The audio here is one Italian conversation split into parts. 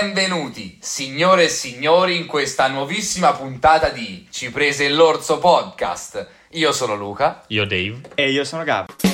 Benvenuti, signore e signori, in questa nuovissima puntata di Ci prese l'orso podcast. Io sono Luca. Io Dave. E io sono Gab.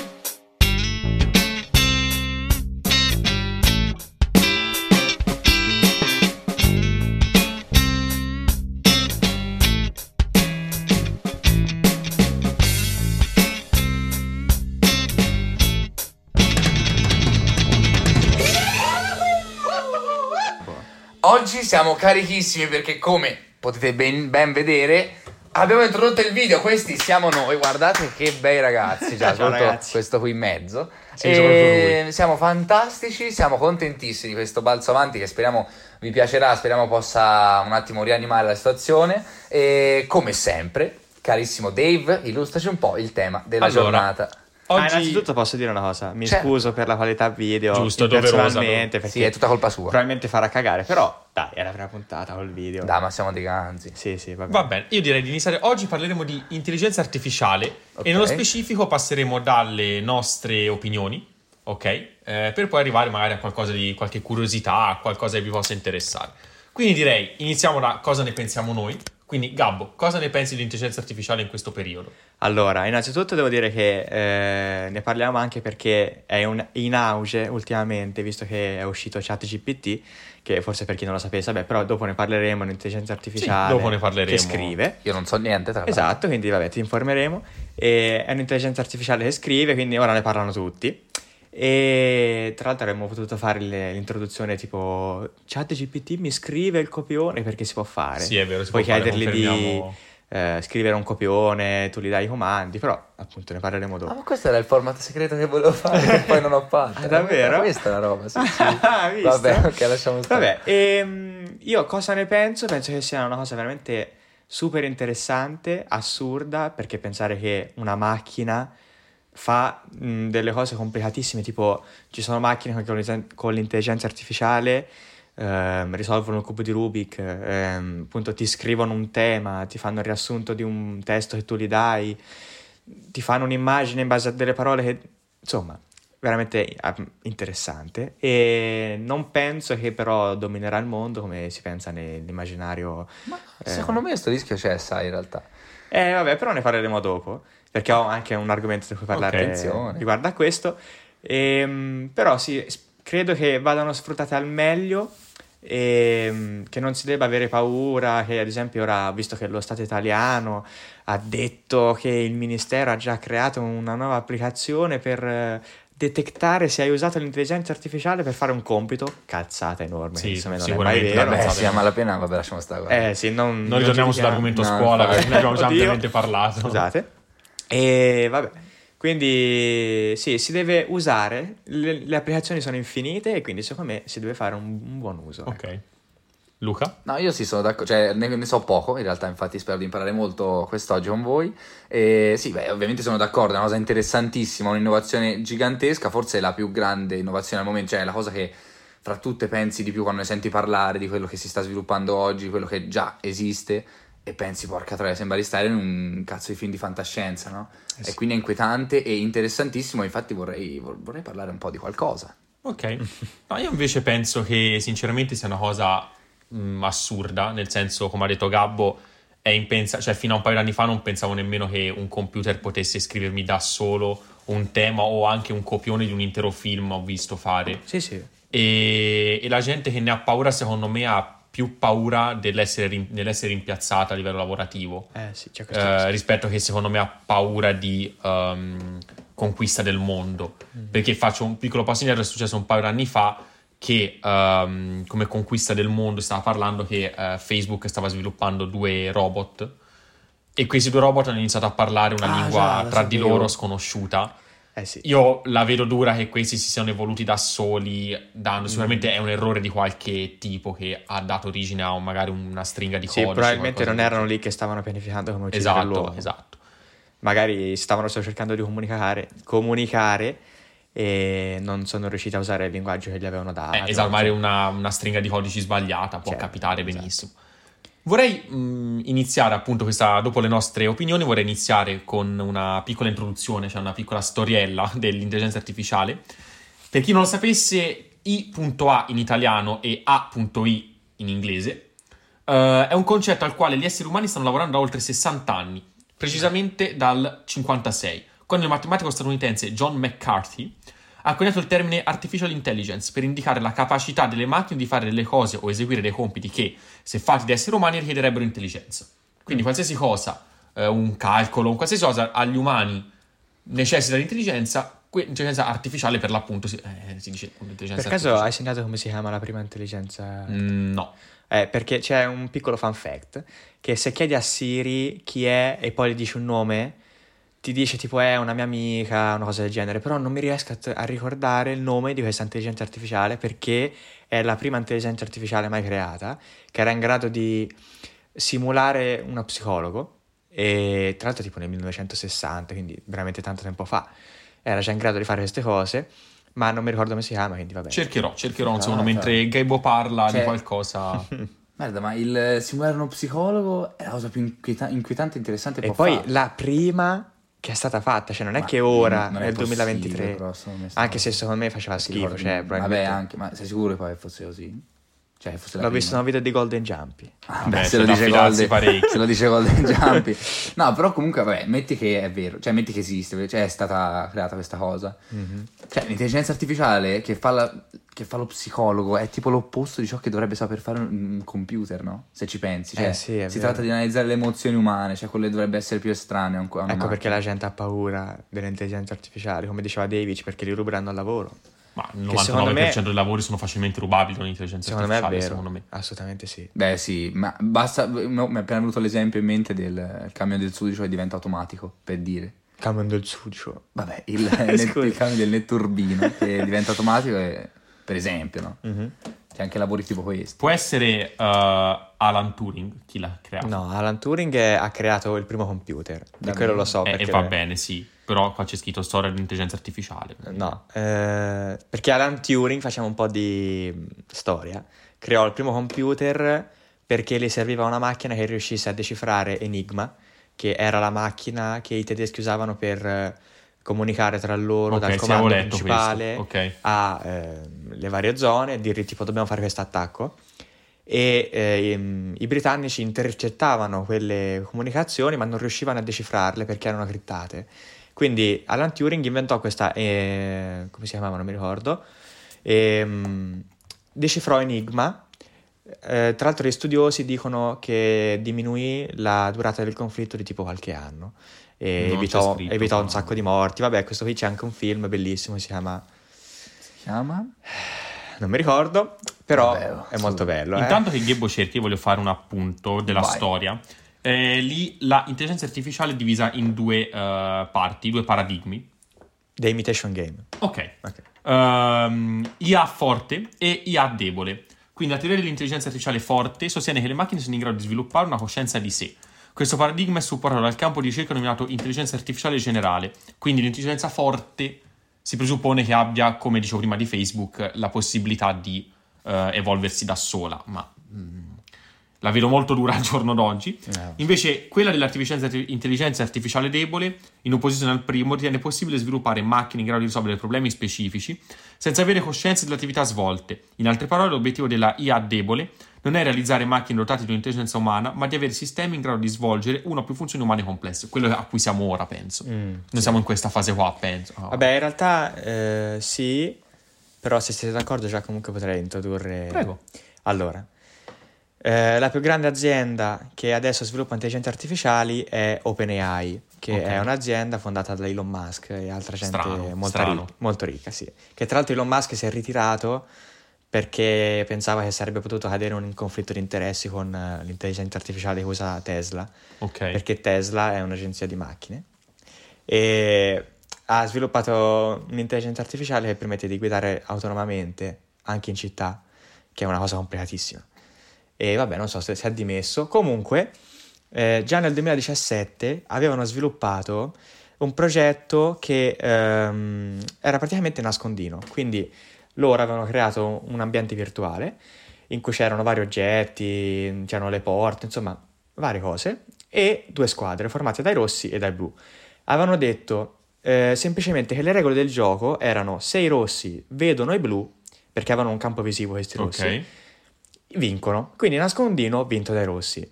Siamo carichissimi perché come potete ben, ben vedere abbiamo introdotto il video, questi siamo noi, guardate che bei ragazzi, già, Ciao, ragazzi. questo qui in mezzo. Sì, E soprattutto siamo fantastici, siamo contentissimi di questo balzo avanti che speriamo vi piacerà, speriamo possa un attimo rianimare la situazione. E come sempre, carissimo Dave, illustraci un po' il tema della Allora, giornata. Ah, Oggi innanzitutto posso dire una cosa, mi Certo. scuso per la qualità video Giusto, personalmente perché Sì, è tutta colpa sua. probabilmente farà cagare, però dai, è la prima puntata col video. Dai, ma siamo dei ganzi. Sì, sì, va bene. Va bene, io direi di iniziare. Oggi parleremo di intelligenza artificiale Ok. e nello specifico passeremo dalle nostre opinioni, ok? Eh, per poi arrivare magari a qualcosa di qualche curiosità, a qualcosa che vi possa interessare. Quindi direi, iniziamo da cosa ne pensiamo noi. Quindi, Gabbo, cosa ne pensi dell'intelligenza artificiale in questo periodo? Allora, innanzitutto devo dire che eh, ne parliamo anche perché è un- in auge ultimamente, visto che è uscito ChatGPT, che forse per chi non lo sapesse, vabbè, però dopo ne parleremo, un'intelligenza artificiale dopo ne parleremo. che scrive. Io non so niente, tra l'altro. Esatto, quindi vabbè, ti informeremo. E è un'intelligenza artificiale che scrive, quindi ora ne parlano tutti. E tra l'altro avremmo potuto fare l'introduzione tipo ChatGPT mi scrive il copione perché si può fare. Sì, è vero, si Puoi può fare, chiedergli di confermiamo. eh, scrivere un copione, tu gli dai i comandi, però appunto ne parleremo Ah, dopo. ma questo era il format segreto che volevo fare, che poi non ho fatto. Ah, davvero? Questa è la roba, sì, sì. Ah, visto? Vabbè, ok, lasciamo stare. Vabbè, ehm, io cosa ne penso? Penso che sia una cosa veramente super interessante, assurda, perché pensare che una macchina fa mh, delle cose complicatissime, tipo ci sono macchine che con l'intelligenza artificiale ehm, risolvono il cubo di Rubik, ehm, appunto ti scrivono un tema, ti fanno il riassunto di un testo che tu gli dai, ti fanno un'immagine in base a delle parole che, insomma, veramente ah, interessante e non penso che però dominerà il mondo come si pensa nell'immaginario. Ma eh, secondo me questo rischio c'è, sai, in realtà. Eh, vabbè, però ne parleremo dopo, perché ho anche un argomento di cui parlare attenzione. riguardo a questo. Ehm, però sì, credo che vadano sfruttate al meglio e che non si debba avere paura che ad esempio ora, visto che lo Stato italiano ha detto che il Ministero ha già creato una nuova applicazione per eh, detectare se hai usato l'intelligenza artificiale per fare un compito, cazzata enorme, Sì, insomma, non è sicuramente, mai vero. vabbè, sì, sì, a malapena, vabbè, lasciamo stare. guarda. Eh sì, non, Non ritorniamo giudichiamo- sull'argomento no, scuola infatti. perché ne abbiamo già ampiamente parlato. Scusate. E vabbè. Quindi sì, si deve usare, le, le applicazioni sono infinite e quindi secondo me si deve fare un, un buon uso. ecco. Ok. Luca? No, io sì, sono d'accordo, cioè ne, ne so poco, in realtà infatti spero di imparare molto quest'oggi con voi. E sì, beh, ovviamente sono d'accordo, è una cosa interessantissima, un'innovazione gigantesca, forse è la più grande innovazione al momento, cioè la cosa che fra tutte pensi di più quando ne senti parlare di quello che si sta sviluppando oggi, quello che già esiste e pensi, porca troia, sembra di stare in un cazzo di film di fantascienza, no? Eh sì. E quindi è inquietante e interessantissimo, infatti vorrei, vorrei parlare un po' di qualcosa. Ok. No, io invece penso che sinceramente sia una cosa mh, assurda, nel senso, come ha detto Gabbo, è impensa- cioè fino a un paio di anni fa non pensavo nemmeno che un computer potesse scrivermi da solo un tema o anche un copione di un intero film ho visto fare. Sì, sì. E, e la gente che ne ha paura, secondo me, ha più paura dell'essere, rim- dell'essere rimpiazzata a livello lavorativo. Eh sì, c'è questo. Eh, rispetto che secondo me ha paura di ehm, conquista del mondo. Perché faccio un piccolo passo indietro, è successo un paio di anni fa che ehm, come conquista del mondo stava parlando che eh, Facebook stava sviluppando due robot e questi due robot hanno iniziato a parlare una Ah, lingua già, tra di loro sconosciuta. Eh sì. Io la vedo dura che questi si siano evoluti da soli, dando, sicuramente è un errore di qualche tipo che ha dato origine a un- magari una stringa di Sì, codice. probabilmente qualcosa non erano lì che stavano pianificando come uccidere Esatto, l'uomo. esatto. Magari stavano solo cercando di comunicare, comunicare e non sono riusciti a usare il linguaggio che gli avevano dato. Eh, esalmare una, una stringa di codici sbagliata può Certo, capitare esatto. Vorrei mh, iniziare appunto questa, dopo le nostre opinioni, vorrei iniziare con una piccola introduzione, cioè una piccola storiella dell'intelligenza artificiale. Per chi non lo sapesse, I.A in italiano e A.I in inglese, eh, è un concetto al quale gli esseri umani stanno lavorando da oltre 60 anni, precisamente dal 56, quando il matematico statunitense John McCarthy ha coniato il termine artificial intelligence per indicare la capacità delle macchine di fare delle cose o eseguire dei compiti che, se fatti da esseri umani, richiederebbero intelligenza. Quindi qualsiasi cosa, eh, un calcolo, un qualsiasi cosa agli umani necessita di intelligenza, intelligenza artificiale per l'appunto si, eh, si dice intelligenza Per caso hai segnato come si chiama la prima intelligenza? Mm, no. Eh, perché c'è un piccolo fun fact che se chiedi a Siri chi è e poi gli dici un nome, ti dice tipo è una mia amica, una cosa del genere, però non mi riesco a, a ricordare il nome di questa intelligenza artificiale perché è la prima intelligenza artificiale mai creata, che era in grado di simulare uno psicologo e tra l'altro tipo nel 1960, quindi veramente tanto tempo fa, era già in grado di fare queste cose, ma non mi ricordo come si chiama, quindi vabbè. Cercherò, cercherò, insomma, ah, mentre Gabo parla cioè... di qualcosa... Guarda, ma il simulare uno psicologo è la cosa più inquieta- inquietante e interessante E poi fare. la prima che è stata fatta, cioè non è ma che ora, nel 2023, anche se secondo me faceva schifo, cioè, Vabbè, anche, ma sei sicuro che poi fosse così? Cioè, L'ho visto in un video di Golden Jumpy. Ah, beh, se, lo dice Golden, se lo dice Golden Jumpy. No, però comunque, vabbè, metti che è vero, cioè metti che esiste, cioè è stata creata questa cosa. Mm-hmm. Cioè, l'intelligenza artificiale che fa, la, che fa, lo psicologo è tipo l'opposto di ciò che dovrebbe saper fare un computer, no? Se ci pensi. Cioè, eh sì, si vero. tratta di analizzare le emozioni umane, cioè quelle dovrebbe essere più estranee. A ecco macchina. perché la gente ha paura dell'intelligenza artificiale, come diceva David, perché li ruberanno al lavoro. Ma il 99% me, dei lavori sono facilmente rubabili con l'intelligenza secondo artificiale, me è vero, secondo me. Assolutamente sì. Beh sì, ma basta, no, mi è appena venuto l'esempio in mente del camion del sudicio che diventa automatico, per dire. Camion del sudicio? Vabbè, il, il camion del netturbino che diventa automatico, è, per esempio, no? Mm-hmm. C'è anche lavori tipo questo. Può essere uh, Alan Turing chi l'ha creato? No, Alan Turing ha creato il primo computer, di quello lo so. E, e va bene, sì però qua c'è scritto storia dell'intelligenza artificiale. No, eh, perché Alan Turing, facciamo un po' di mm, storia, creò il primo computer perché le serviva una macchina che riuscisse a decifrare Enigma, che era la macchina che i tedeschi usavano per eh, comunicare tra loro okay, dal comando principale okay. alle eh, varie zone e dire tipo dobbiamo fare questo attacco. E eh, i, britannici intercettavano quelle comunicazioni ma non riuscivano a decifrarle perché erano criptate. Quindi Alan Turing inventò questa, eh, come si chiamava, non mi ricordo, e, um, decifrò Enigma. Eh, tra l'altro gli studiosi dicono che diminuì la durata del conflitto di tipo qualche anno e evitò, scritto, evitò no. un sacco di morti. Vabbè, questo qui c'è anche un film bellissimo, si chiama... Si chiama? Non mi ricordo, però Vabbè, è molto bello. Eh. Intanto che Gabbo cerchi, voglio fare un appunto della Vai. storia. Eh, lì l'intelligenza artificiale è divisa in due uh, parti, due paradigmi. The Imitation Game. Ok. okay. Um, ehm, IA forte e IA debole. Quindi la teoria dell'intelligenza artificiale forte sostiene che le macchine sono in grado di sviluppare una coscienza di sé. Questo paradigma è supportato dal campo di ricerca denominato intelligenza artificiale generale. Quindi l'intelligenza forte si presuppone che abbia, come dicevo prima di Facebook, la possibilità di uh, evolversi da sola, ma... Mm, la vedo molto dura al giorno d'oggi. No. Invece, quella dell'intelligenza artificiale debole, in opposizione al primo, ritiene possibile sviluppare macchine in grado di risolvere problemi specifici senza avere coscienza delle attività svolte. In altre parole, l'obiettivo della IA debole non è realizzare macchine dotate di un'intelligenza umana, ma di avere sistemi in grado di svolgere una o più funzioni umane complesse. Quello a cui siamo ora, penso. Mm, Noi sì. siamo in questa fase qua, penso. Oh. Vabbè, in realtà eh, sì, però se siete d'accordo già comunque potrei introdurre... Prego. Allora, eh, la più grande azienda che adesso sviluppa intelligenze artificiali è OpenAI, che okay. è un'azienda fondata da Elon Musk e altra gente strano, molto, strano. Ri- molto, ricca, sì. Che tra l'altro Elon Musk si è ritirato perché pensava che sarebbe potuto cadere in un conflitto di interessi con uh, l'intelligenza artificiale che usa Tesla, okay. perché Tesla è un'agenzia di macchine e ha sviluppato un'intelligenza artificiale che permette di guidare autonomamente anche in città, che è una cosa complicatissima e vabbè non so se si è dimesso. Comunque eh, già nel 2017 avevano sviluppato un progetto che ehm, era praticamente nascondino, quindi loro avevano creato un ambiente virtuale in cui c'erano vari oggetti, c'erano le porte, insomma varie cose, e due squadre formate dai rossi e dai blu. Avevano detto eh, semplicemente che le regole del gioco erano se i rossi vedono i blu perché avevano un campo visivo questi rossi. Ok. Vincono. Quindi nascondino vinto dai rossi.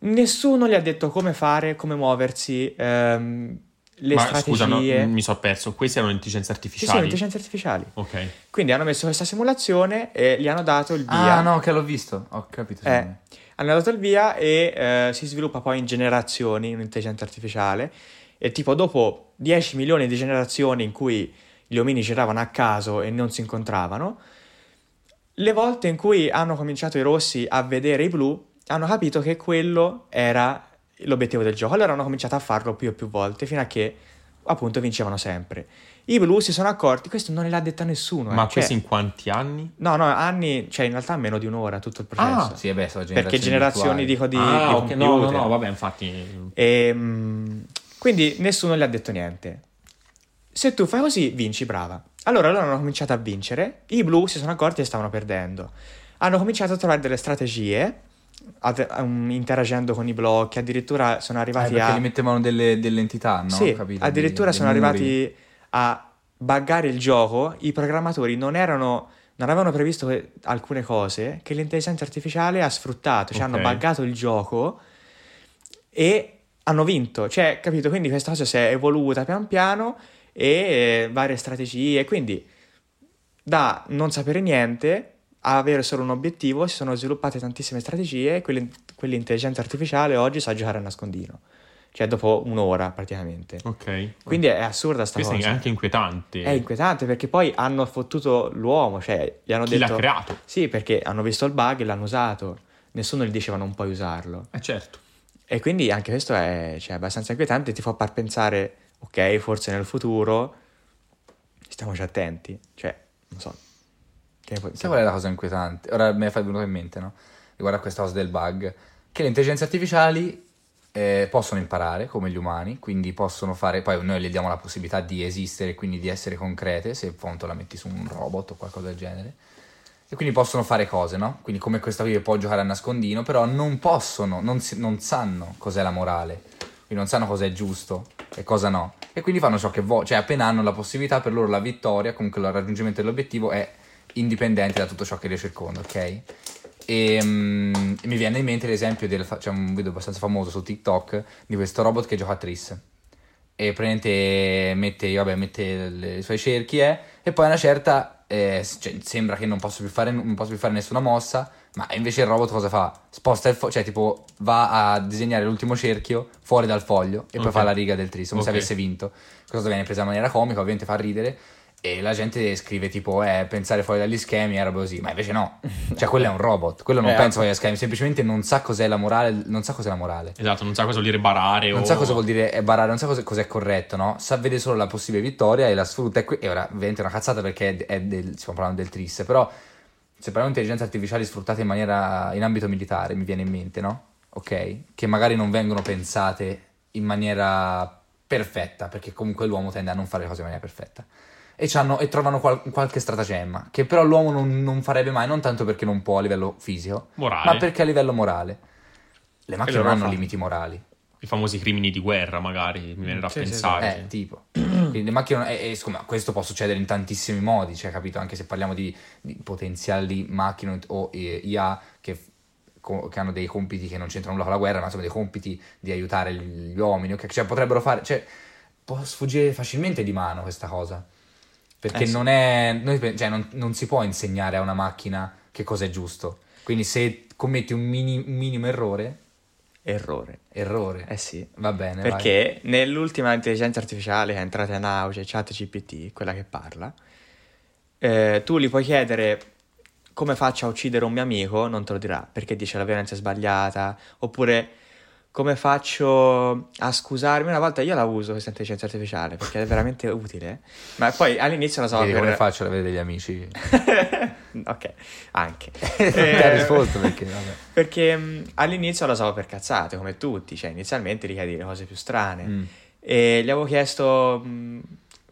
Nessuno gli ha detto come fare, come muoversi, ehm, le Ma strategie. scusa, no, mi sono perso. Queste erano intelligenze Sì, sì, artificiali. intelligenze artificiali. Ok. Quindi hanno messo questa simulazione e gli hanno dato il via. Ah, no, che l'ho visto. Ho capito. Eh, hanno dato il via e eh, si sviluppa poi in generazioni un'intelligenza artificiale e tipo dopo 10 milioni di generazioni in cui gli omini giravano a caso e non si incontravano, le volte in cui hanno cominciato i rossi a vedere i blu, hanno capito che quello era l'obiettivo del gioco. Allora hanno cominciato a farlo più e più volte fino a che appunto vincevano sempre. I blu si sono accorti, questo non l'ha detto a nessuno. eh, Ma cioè- questi in quanti anni? No, no, anni, cioè in realtà meno di un'ora tutto il processo. Sì, eh beh, sono Perché generazioni dico di, ah, di ok. No, no, no, vabbè, infatti. E, mm, quindi nessuno gli ha detto niente. Se tu fai così, vinci, brava. Allora loro hanno cominciato a vincere, i blu si sono accorti che stavano perdendo. Hanno cominciato a trovare delle strategie, ad- um, interagendo con i blocchi, addirittura sono Ah, arrivati perché a... gli mettevano delle, delle entità, no? Sì, capito, addirittura dei- sono dei arrivati a buggare il gioco. I programmatori non erano. Non avevano previsto alcune cose che l'intelligenza artificiale ha sfruttato, cioè hanno Ok. buggato il gioco e hanno vinto, cioè, capito? Quindi questa cosa si è evoluta pian piano e eh, varie strategie, quindi da non sapere niente a avere solo un obiettivo si sono sviluppate tantissime strategie e quell'in- quell'intelligenza artificiale oggi sa giocare a nascondino, cioè dopo un'ora praticamente. Ok. Quindi è assurda sta Questo cosa. è anche inquietante. È inquietante perché poi hanno fottuto l'uomo, cioè gli hanno Chi detto... l'ha creato? Sì, perché hanno visto il bug e l'hanno usato. Nessuno gli diceva non puoi usarlo. Eh certo. E quindi anche questo è cioè, abbastanza inquietante, ti fa far pensare, ok, forse nel futuro stiamoci attenti. Cioè, non so. Che, Sai qual è la cosa inquietante? Ora mi è venuto in mente, no? Riguardo a questa cosa del bug. Che le intelligenze artificiali eh, possono imparare come gli umani, quindi possono fare... Poi noi le diamo la possibilità di esistere, quindi di essere concrete, se appunto la metti su un robot o qualcosa del genere. E quindi possono fare cose, no? Quindi come questa qui che può giocare a nascondino, però non possono, non, si- non sanno cos'è la morale. Quindi non sanno cosa è giusto e cosa no. E quindi fanno ciò che vogliono. Cioè appena hanno la possibilità, per loro la vittoria, comunque il raggiungimento dell'obiettivo è indipendente da tutto ciò che li circonda, ok? E mm, mi viene in mente l'esempio del... c'è un video abbastanza famoso su TikTok di questo robot che gioca a Tris. E praticamente mette, vabbè, mette le- i suoi cerchi eh, e poi a una certa eh, cioè, sembra che non possa, più fare, non possa più fare nessuna mossa, ma invece il robot cosa fa? Sposta il foglio, cioè tipo va a disegnare l'ultimo cerchio fuori dal foglio e poi Ok. fa la riga del tris, come Ok. se avesse vinto. Cosa viene presa in maniera comica, ovviamente fa ridere. E la gente scrive tipo, eh, pensare fuori dagli schemi, era così, ma invece no. Cioè, quello è un robot, quello non Eh, pensa fuori dagli schemi, semplicemente non sa cos'è la morale, non sa cos'è la morale. Esatto, non sa cosa vuol dire barare Non o... sa cosa vuol dire eh, barare, non sa cosa- cos'è corretto, no? Sa vedere solo la possibile vittoria e la sfrutta. E, que- e ora, ovviamente è una cazzata perché è, del, stiamo parlando del tris, però se parliamo di intelligenze artificiali sfruttate in maniera, in ambito militare, mi viene in mente, no? Ok? Che magari non vengono pensate in maniera perfetta, perché comunque l'uomo tende a non fare le cose in maniera perfetta. E, e trovano qual- qualche stratagemma, che però l'uomo non, non farebbe mai, non tanto perché non può a livello fisico, Morale. ma perché a livello morale. Le macchine non hanno fanno. limiti morali. I famosi crimini di guerra, magari, mi viene da Sì, sì, pensare. Eh, tipo. Quindi le macchine, non- e, e, insomma, questo può succedere in tantissimi modi, cioè, capito? Anche se parliamo di, di potenziali macchine o eh, IA che, co- che hanno dei compiti che non c'entrano nulla con la guerra, ma sono dei compiti di aiutare gli uomini, ok? Cioè, potrebbero fare, cioè, può sfuggire facilmente di mano questa cosa. Perché Eh, sì. non è, noi cioè, non, non si può insegnare a una macchina che cosa è giusto. Quindi se commetti un, mini- un minimo errore, Errore. errore, Eh sì. va bene. vai. Perché nell'ultima intelligenza artificiale che è entrata in auge, ChatGPT, quella che parla, eh, tu gli puoi chiedere come faccio a uccidere un mio amico, non te lo dirà, perché dice la violenza è sbagliata, oppure come faccio a scusarmi. Una volta io la uso questa intelligenza artificiale perché è veramente utile, ma poi all'inizio la so Vedi per... come faccio ad avere degli amici? ok, anche. Non ti ha risposto perché, vabbè. Perché mh, all'inizio la usavo per cazzate, come tutti, cioè inizialmente gli chiedi le cose più strane. Mm. E gli avevo chiesto mh,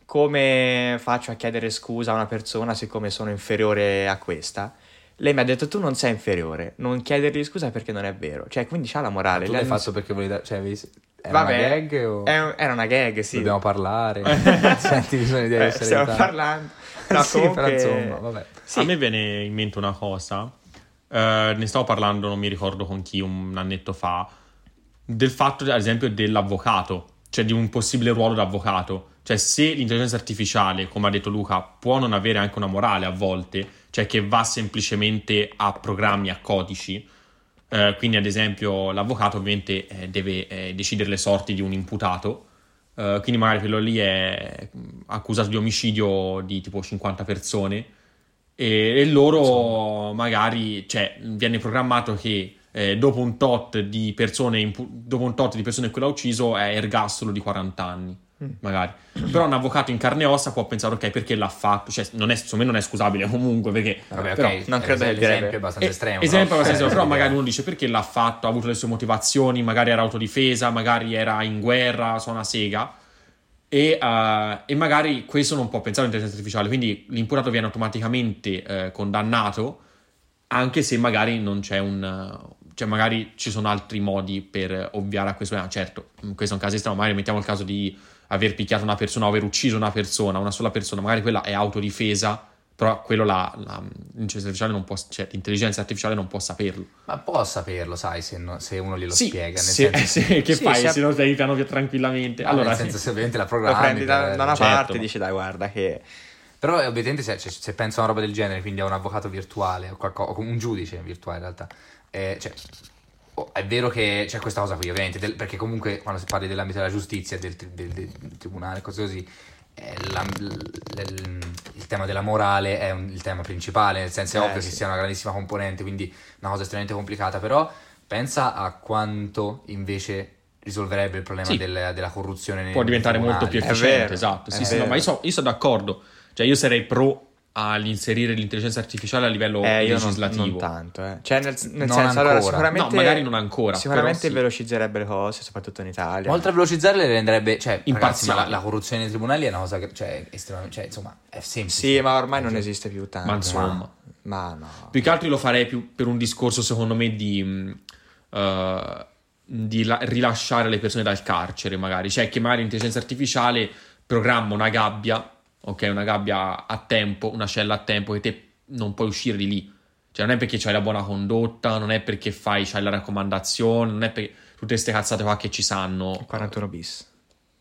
come faccio a chiedere scusa a una persona siccome sono inferiore a questa. Lei mi ha detto tu non sei inferiore, non chiedergli scusa perché non è vero. Cioè, quindi c'ha la morale. Tu l'hai fatto perché volevi. Cioè, avevi... Era Vabbè, una gag o... un- era una gag, sì. Dobbiamo parlare? Senti bisogno di Eh, essere stiamo aiutati. parlando. No, sì, comunque- però insomma, vabbè. Sì. A me viene in mente una cosa, eh, ne stavo parlando, non mi ricordo con chi, un annetto fa, del fatto, ad esempio, dell'avvocato, cioè di un possibile ruolo d'avvocato. Cioè, se l'intelligenza artificiale, come ha detto Luca, può non avere anche una morale a volte, cioè che va semplicemente a programmi, a codici, eh, quindi ad esempio l'avvocato ovviamente eh, deve eh, decidere le sorti di un imputato, eh, quindi magari quello lì è mh, accusato di omicidio di tipo 50 persone. E, e loro magari, cioè, viene programmato che eh, dopo un tot di persone, impu- dopo un tot di persone che l'ha ucciso è ergastolo di 40 anni. Magari, però un avvocato in carne e ossa può pensare, ok, perché l'ha fatto? Cioè, non è, secondo me non è scusabile comunque, perché Vabbè, però- ok, non credo che l'esempio direbbe. è abbastanza eh, estremo. esempio no? abbastanza Eh, però magari uno dice perché l'ha fatto, ha avuto le sue motivazioni, magari era autodifesa, magari era in guerra, suona sega. E, eh, e magari questo non può pensare all'intelligenza artificiale, quindi l'imputato viene automaticamente eh, condannato, anche se magari non c'è un. cioè, magari ci sono altri modi per ovviare a questo. Ah, certo, questo è un caso estremo, magari mettiamo il caso di aver picchiato una persona o aver ucciso una persona, una sola persona, magari quella è autodifesa, però quello la, la- l'intelligenza artificiale non può, cioè, l'intelligenza artificiale non può saperlo. Ma può saperlo, sai, se, no- se uno glielo Sì, spiega. Nel se- senso, se- che Sì, fai se- se non stai piano più tranquillamente? no, allora, nel senso, se ovviamente la Lo programmi. prendi da, per- da una certo. parte e dici dai guarda che... Però eh, ovviamente se, se- se penso a una roba del genere, quindi a un avvocato virtuale o, qualco- o un giudice virtuale in realtà, eh, cioè, oh, è vero che c'è questa cosa qui, ovviamente, del- perché comunque quando si parla dell'ambito della giustizia, del, tri- del- del tribunale, cose così, eh, la- l- l- il tema della morale è un- il tema principale, nel senso è Eh, ovvio sì. che sia una grandissima componente, quindi una cosa estremamente complicata, però pensa a quanto invece risolverebbe il problema Sì. del- della corruzione può diventare molto più efficiente. vero, esatto, sì, sì, no, ma io, so- io sono d'accordo. Cioè, io sarei pro all'inserire l'intelligenza artificiale a livello Eh, io non, legislativo. non tanto, eh. Cioè, nel, nel Non senso, allora, sicuramente... No, magari non ancora, Sicuramente sì. velocizzerebbe le cose, soprattutto in Italia. Ma oltre a velocizzarle le renderebbe, cioè, ragazzi, ma la, la corruzione nei tribunali è una cosa che, cioè, estremamente, cioè, insomma, è semplice. Sì, ma ormai non Cioè, esiste più tanto. Ma insomma. Ma no. Più che altro lo farei più per un discorso, secondo me, di, eh, di la- rilasciare le persone dal carcere, magari. Cioè, che magari l'intelligenza artificiale programma una gabbia, ok, una gabbia a tempo, una cella a tempo, che te non puoi uscire di lì. Cioè, non è perché c'hai la buona condotta, non è perché fai, c'hai la raccomandazione, non è perché tutte queste cazzate qua che ci sanno. 41 bis.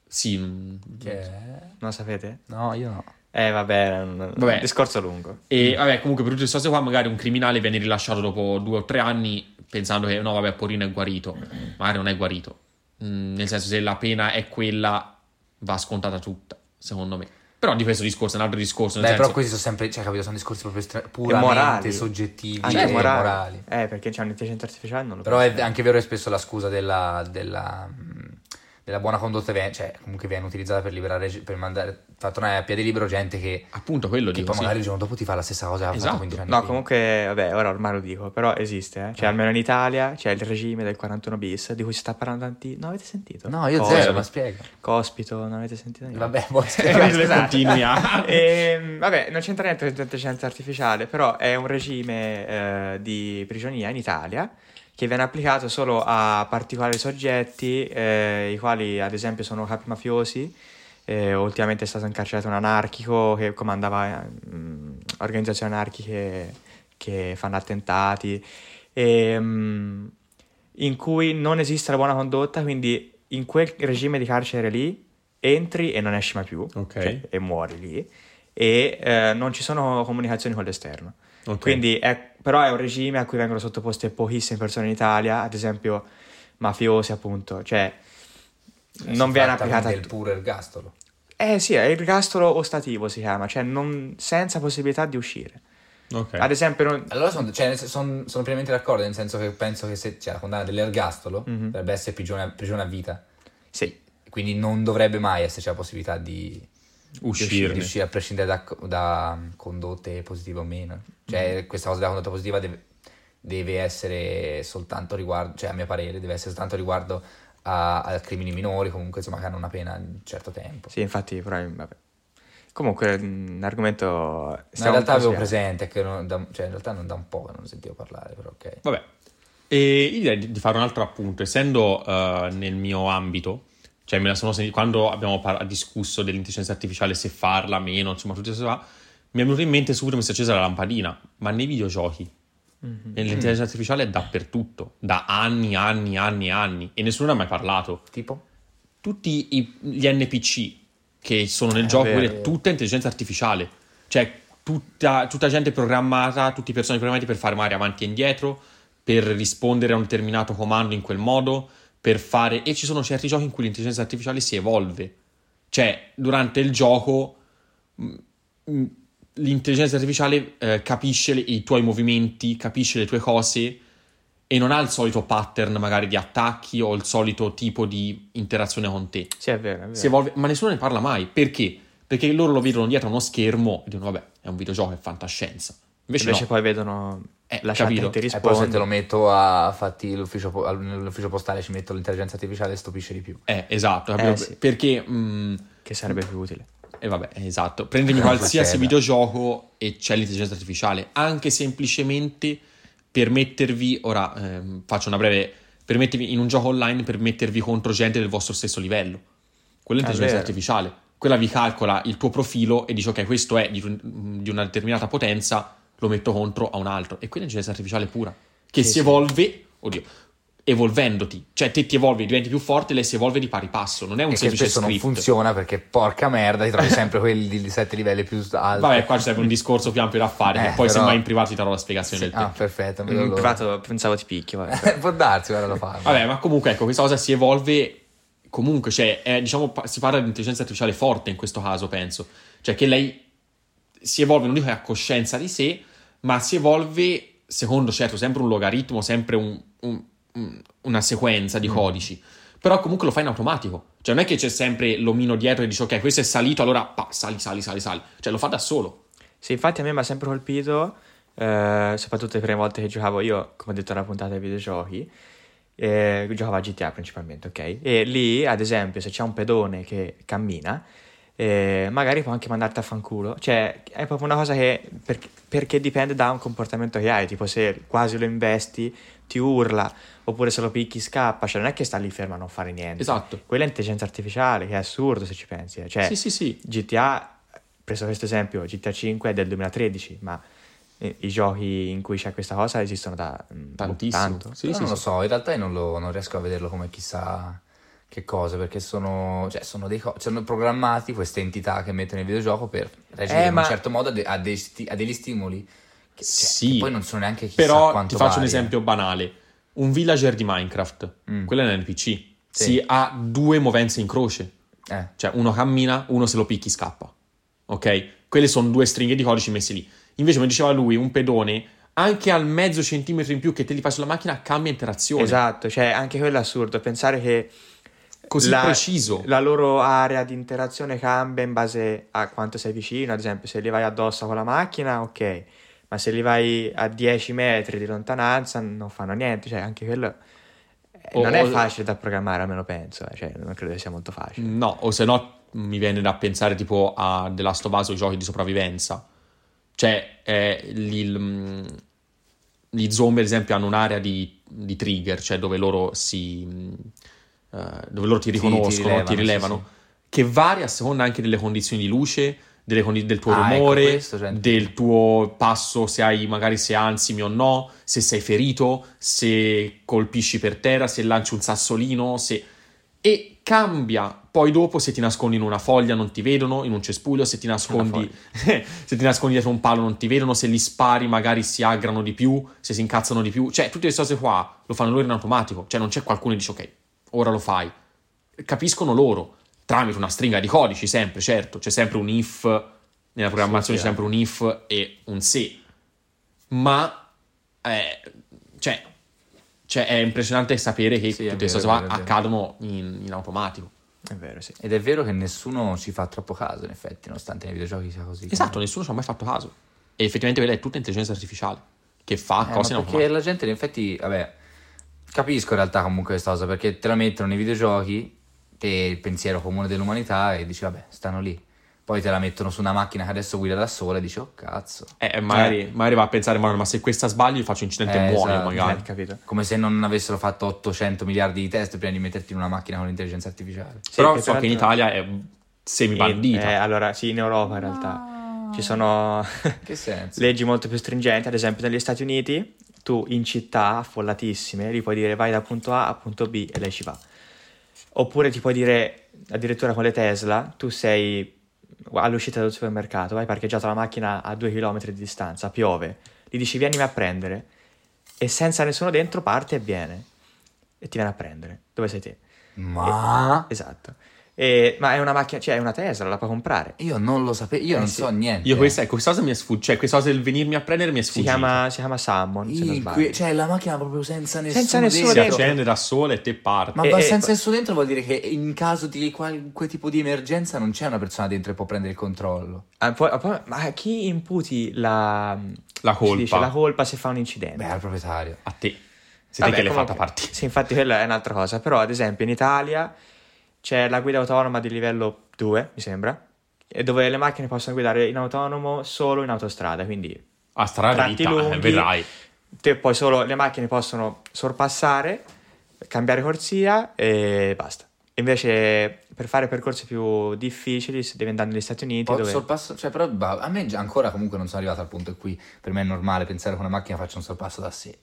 Sì, mm, Che... Non lo sapete? No, io no. Eh, vabbè, un Vabbè. discorso lungo. E vabbè, comunque per tutte queste cose qua, magari un criminale viene rilasciato dopo due o tre anni pensando che no, vabbè, Porino è guarito. Magari non è guarito. Mm, nel senso, se la pena è quella, va scontata tutta, secondo me. Però di questo discorso è un altro discorso. Nel Beh, però senso, questi sono sempre, cioè, capito, sono discorsi proprio estre- E puramente morali. soggettivi Anche e morali. morali. Eh, perché c'è un'intelligenza artificiale non lo Però penso. è anche vero che spesso la scusa della, della, mh, della buona condotta viene, cioè, comunque viene utilizzata per liberare, per mandare, far tornare a piede libero gente che, appunto quello che dico. poi sì. magari il giorno dopo ti fa la stessa cosa che Esatto. fatto 15 anni No, prima. comunque, vabbè, ora ormai lo dico, però esiste, eh. Cioè, almeno in Italia c'è il regime del 41 bis, di cui si sta parlando tanti... No, avete sentito? No, io Cosa? zero, ma spiega. Cospito, non avete sentito niente? Vabbè, poi. Continui a- Ehm, vabbè, non c'entra niente con l'intelligenza artificiale, però è un regime eh, di prigionia in Italia che viene applicato solo a particolari soggetti, eh, i quali ad esempio sono capi mafiosi. Eh, ultimamente è stato incarcerato un anarchico che comandava mm, organizzazioni anarchiche che fanno attentati, e, mm, in cui non esiste la buona condotta, quindi in quel regime di carcere lì entri e non esci mai più Ok. cioè, e muori lì e eh, non ci sono comunicazioni con l'esterno. Ok. Quindi è, però è un regime a cui vengono sottoposte pochissime persone in Italia, ad esempio mafiosi appunto, cioè non viene applicata il puro ergastolo. Eh sì, è il ergastolo ostativo si chiama, cioè non- senza possibilità di uscire. Ok. Ad esempio non- Allora sono, cioè, nel senso, son- sono pienamente d'accordo, nel senso che penso che se cioè, la condanna dell'ergastolo Mhm. dovrebbe essere prigione, prigione a vita. sì, Quindi non dovrebbe mai esserci la possibilità di Uscirne. uscire a prescindere da, da condotte positive o meno. Cioè, Mm-hmm. questa cosa della condotta positiva deve, deve essere soltanto riguardo, cioè a mio parere, deve essere soltanto riguardo a, a crimini minori, comunque insomma che hanno una pena di un certo tempo. sì, infatti, però, vabbè. Comunque, mm, l'argomento... Ma in realtà un avevo presente, che non- da- cioè in realtà non da un po' che non sentivo parlare, però ok. Vabbè, e io direi di fare un altro appunto, essendo eh, nel mio ambito, cioè me la sono sentita, quando abbiamo par- discusso dell'intelligenza artificiale, se farla, meno, insomma, cose qua, mi è venuto in mente subito mi si è accesa la lampadina, ma nei videogiochi Mhm. e l'intelligenza artificiale è dappertutto, da anni, anni, anni, anni, e nessuno ne ha mai parlato. Tipo? Tutti i- gli NPC che sono nel È gioco, è tutta intelligenza artificiale. Cioè, tutta, tutta gente programmata, tutti i personaggi programmati per fare magari avanti e indietro, per rispondere a un determinato comando in quel modo, per fare... E ci sono certi giochi in cui l'intelligenza artificiale si evolve. Cioè, durante il gioco mh, mh, l'intelligenza artificiale eh, capisce le- i tuoi movimenti, capisce le tue cose e non ha il solito pattern magari di attacchi o il solito tipo di interazione con te. Sì, è vero, è vero. Si evolve, ma nessuno ne parla mai. Perché? Perché loro lo vedono dietro uno schermo e dicono, vabbè, è un videogioco, è fantascienza. Invece, Invece no. poi vedono Eh, la capito. E poi se te lo metto a fatti l'ufficio, po- al- nell'ufficio postale ci metto l'intelligenza artificiale stupisce di più. Eh, esatto, Eh, sì. perché... mh, Che sarebbe più utile. E vabbè, esatto. Prendimi Non qualsiasi videogioco e c'è l'intelligenza artificiale, anche semplicemente per mettervi, ora ehm, faccio una breve, per mettervi in un gioco online per mettervi contro gente del vostro stesso livello. Quella è l'intelligenza artificiale. Quella vi calcola il tuo profilo e dice ok, questo è di, di una determinata potenza, lo metto contro a un altro. E quella è l'intelligenza artificiale pura, che Sì, si sì. evolve, oddio, evolvendoti. Cioè te ti evolvi, diventi più forte, lei si evolve di pari passo, non è un E semplice spesso non script. funziona perché porca merda, ti trovi sempre quelli di sette livelli più alti. Vabbè, qua ci serve un discorso più ampio da fare. Eh, che poi, però- se mai in privato, ti darò la spiegazione Sì, del ah, perfetto. In l'ora. privato pensavo ti picchio, vabbè. Può darsi, guarda lo fa. Vabbè, ma comunque, ecco, questa cosa si evolve. Comunque, cioè, è, diciamo, si parla di intelligenza artificiale forte in questo caso, penso. Cioè, che lei si evolve, non dico che ha coscienza di sé, ma si evolve secondo, certo, sempre un logaritmo, sempre un- un- un- una sequenza Mm. di codici. Però comunque lo fa in automatico. Cioè, non è che c'è sempre l'omino dietro e dice, ok, questo è salito, allora pa, sali, sali, sali, sali. Cioè, lo fa da solo. Sì, infatti a me mi ha sempre colpito, eh, soprattutto le prime volte che giocavo io, come ho detto nella puntata dei videogiochi, eh, giocavo a GTA principalmente, ok? E lì, ad esempio, se c'è un pedone che cammina, eh, magari può anche mandarti a fanculo. Cioè, è proprio una cosa che, per- perché dipende da un comportamento che hai, tipo se quasi lo investi, ti urla, oppure se lo picchi scappa, cioè non è che sta lì fermo a non fare niente. Esatto. Quella è intelligenza artificiale, che è assurdo se ci pensi. eh. Cioè, Sì, sì, sì. GTA, preso questo esempio, GTA 5 è del 2013, ma eh, i giochi in cui c'è questa cosa esistono da mm, Tantissimo. tanto. Sì, sì, non lo sì. so, in realtà io non, lo- non riesco a vederlo come chissà che cosa, perché sono, cioè, sono, dei, co- sono programmati queste entità che mettono il videogioco per reagire Eh, in ma- un certo modo a, de- a dei sti- a degli stimoli che, cioè, Sì. che poi non sono neanche chissà Però quanto ti faccio un vari, eh. esempio banale. Un villager di Minecraft, Mm. quello è un NPC, Sì. si ha due movenze in croce. Eh, Cioè uno cammina, uno se lo picchi scappa. Ok? Quelle sono due stringhe di codici messi lì. Invece, come diceva lui, un pedone, anche al mezzo centimetro in più che te li fai sulla macchina, cambia interazione. Esatto, cioè anche quello è assurdo, pensare che Così la, preciso. la loro area di interazione cambia in base a quanto sei vicino, ad esempio se li vai addosso con la macchina, ok, ma se li vai a 10 metri di lontananza non fanno niente, cioè anche quello O- non è facile da programmare, almeno penso, eh, cioè non credo sia molto facile. No, o se no mi viene da pensare tipo a The Last of Us o i giochi di sopravvivenza. Cioè, eh, gli, il- gli zombie, ad esempio, hanno un'area di, di trigger, cioè dove loro si. Eh, dove loro ti Sì, ti riconoscono, ti rilevano, rilevano, che varia a seconda anche delle condizioni di luce, delle condi- del tuo Ah, ecco, rumore, questo, cioè- del tuo passo, se hai magari se ansimi o no, se sei ferito, se colpisci per terra, se lanci un sassolino, se... E cambia poi dopo se ti nascondi in una foglia non ti vedono, in un cespuglio, se ti nascondi, se ti nascondi dietro un palo non ti vedono, se li spari magari si aggrano di più, se si incazzano di più. Cioè, tutte queste cose qua lo fanno loro in automatico. Cioè, non c'è qualcuno che dice, ok, ora lo fai. Capiscono loro, tramite una stringa di codici, sempre, certo. C'è sempre un if, nella programmazione Sì, c'è sempre un if e un se. Ma, eh, cioè, cioè, è impressionante sapere che Sì, tutte queste cose accadono in, in automatico. È vero, sì. Ed è vero che nessuno ci fa troppo caso, in effetti, nonostante nei videogiochi sia così. Esatto, nessuno ci ha mai fatto caso. E effettivamente quella è tutta intelligenza artificiale che fa Eh, cose in ma perché automatico. la gente, in effetti, vabbè, capisco in realtà comunque questa cosa, perché te la mettono nei videogiochi e il pensiero comune dell'umanità e dici, vabbè, stanno lì. Poi te la mettono su una macchina che adesso guida da sola e dici, oh cazzo. Eh, magari, magari va a pensare, ma, ma se questa sbaglio io faccio incidente Eh, e muoio esatto. magari. Eh, capito? Come se non avessero fatto 800 miliardi di test prima di metterti in una macchina con l'intelligenza artificiale. Sì, Però che so che in Italia è semi bandita. Eh, allora, sì, in Europa in realtà. Ci sono Che senso? leggi molto più stringenti, ad esempio negli Stati Uniti, tu in città affollatissime gli puoi dire vai da punto A a punto B e lei ci va. Oppure ti puoi dire, addirittura con le Tesla, tu sei all'uscita del supermercato, hai parcheggiato la macchina a due chilometri di distanza, piove, gli dici vienimi a prendere e senza nessuno dentro parte e viene e ti viene a prendere. Dove sei te? Ma Esatto. E- ma è una macchina, cioè è una Tesla, la puoi comprare. io non lo sapevo, io Eh non sì. so niente. Io questa, ecco, questa cosa mi è sfuggita, cioè questa cosa del venirmi a prendere mi è Si sfuggita. chiama, si chiama Salmon, se non sbaglio. cioè la macchina proprio senza nessuno Senza nessuno si dentro. dentro. accende da sola e te parti. Ma E- va- e- senza nessuno dentro vuol dire che in caso di qualche tipo di emergenza non c'è una persona dentro che può prendere il controllo. Ah, poi- poi- ma a chi imputi la, La si dice, colpa la colpa se fa un incidente? Beh, al proprietario. a te. Sei te che l'hai fatta partire. Sì, infatti quella è un'altra cosa. Però, ad esempio, in Italia c'è la guida autonoma di livello 2, mi sembra, e dove le macchine possono guidare in autonomo solo in autostrada. Quindi A strada eh, lunghi. vedrai. te poi solo le macchine possono sorpassare, cambiare corsia e basta. Invece, per fare percorsi più difficili, si deve andare negli Stati Uniti, Ho dove sorpasso- cioè, però a me già ancora comunque non sono arrivato al punto in cui per me è normale pensare che una macchina faccia un sorpasso da sé. Eh,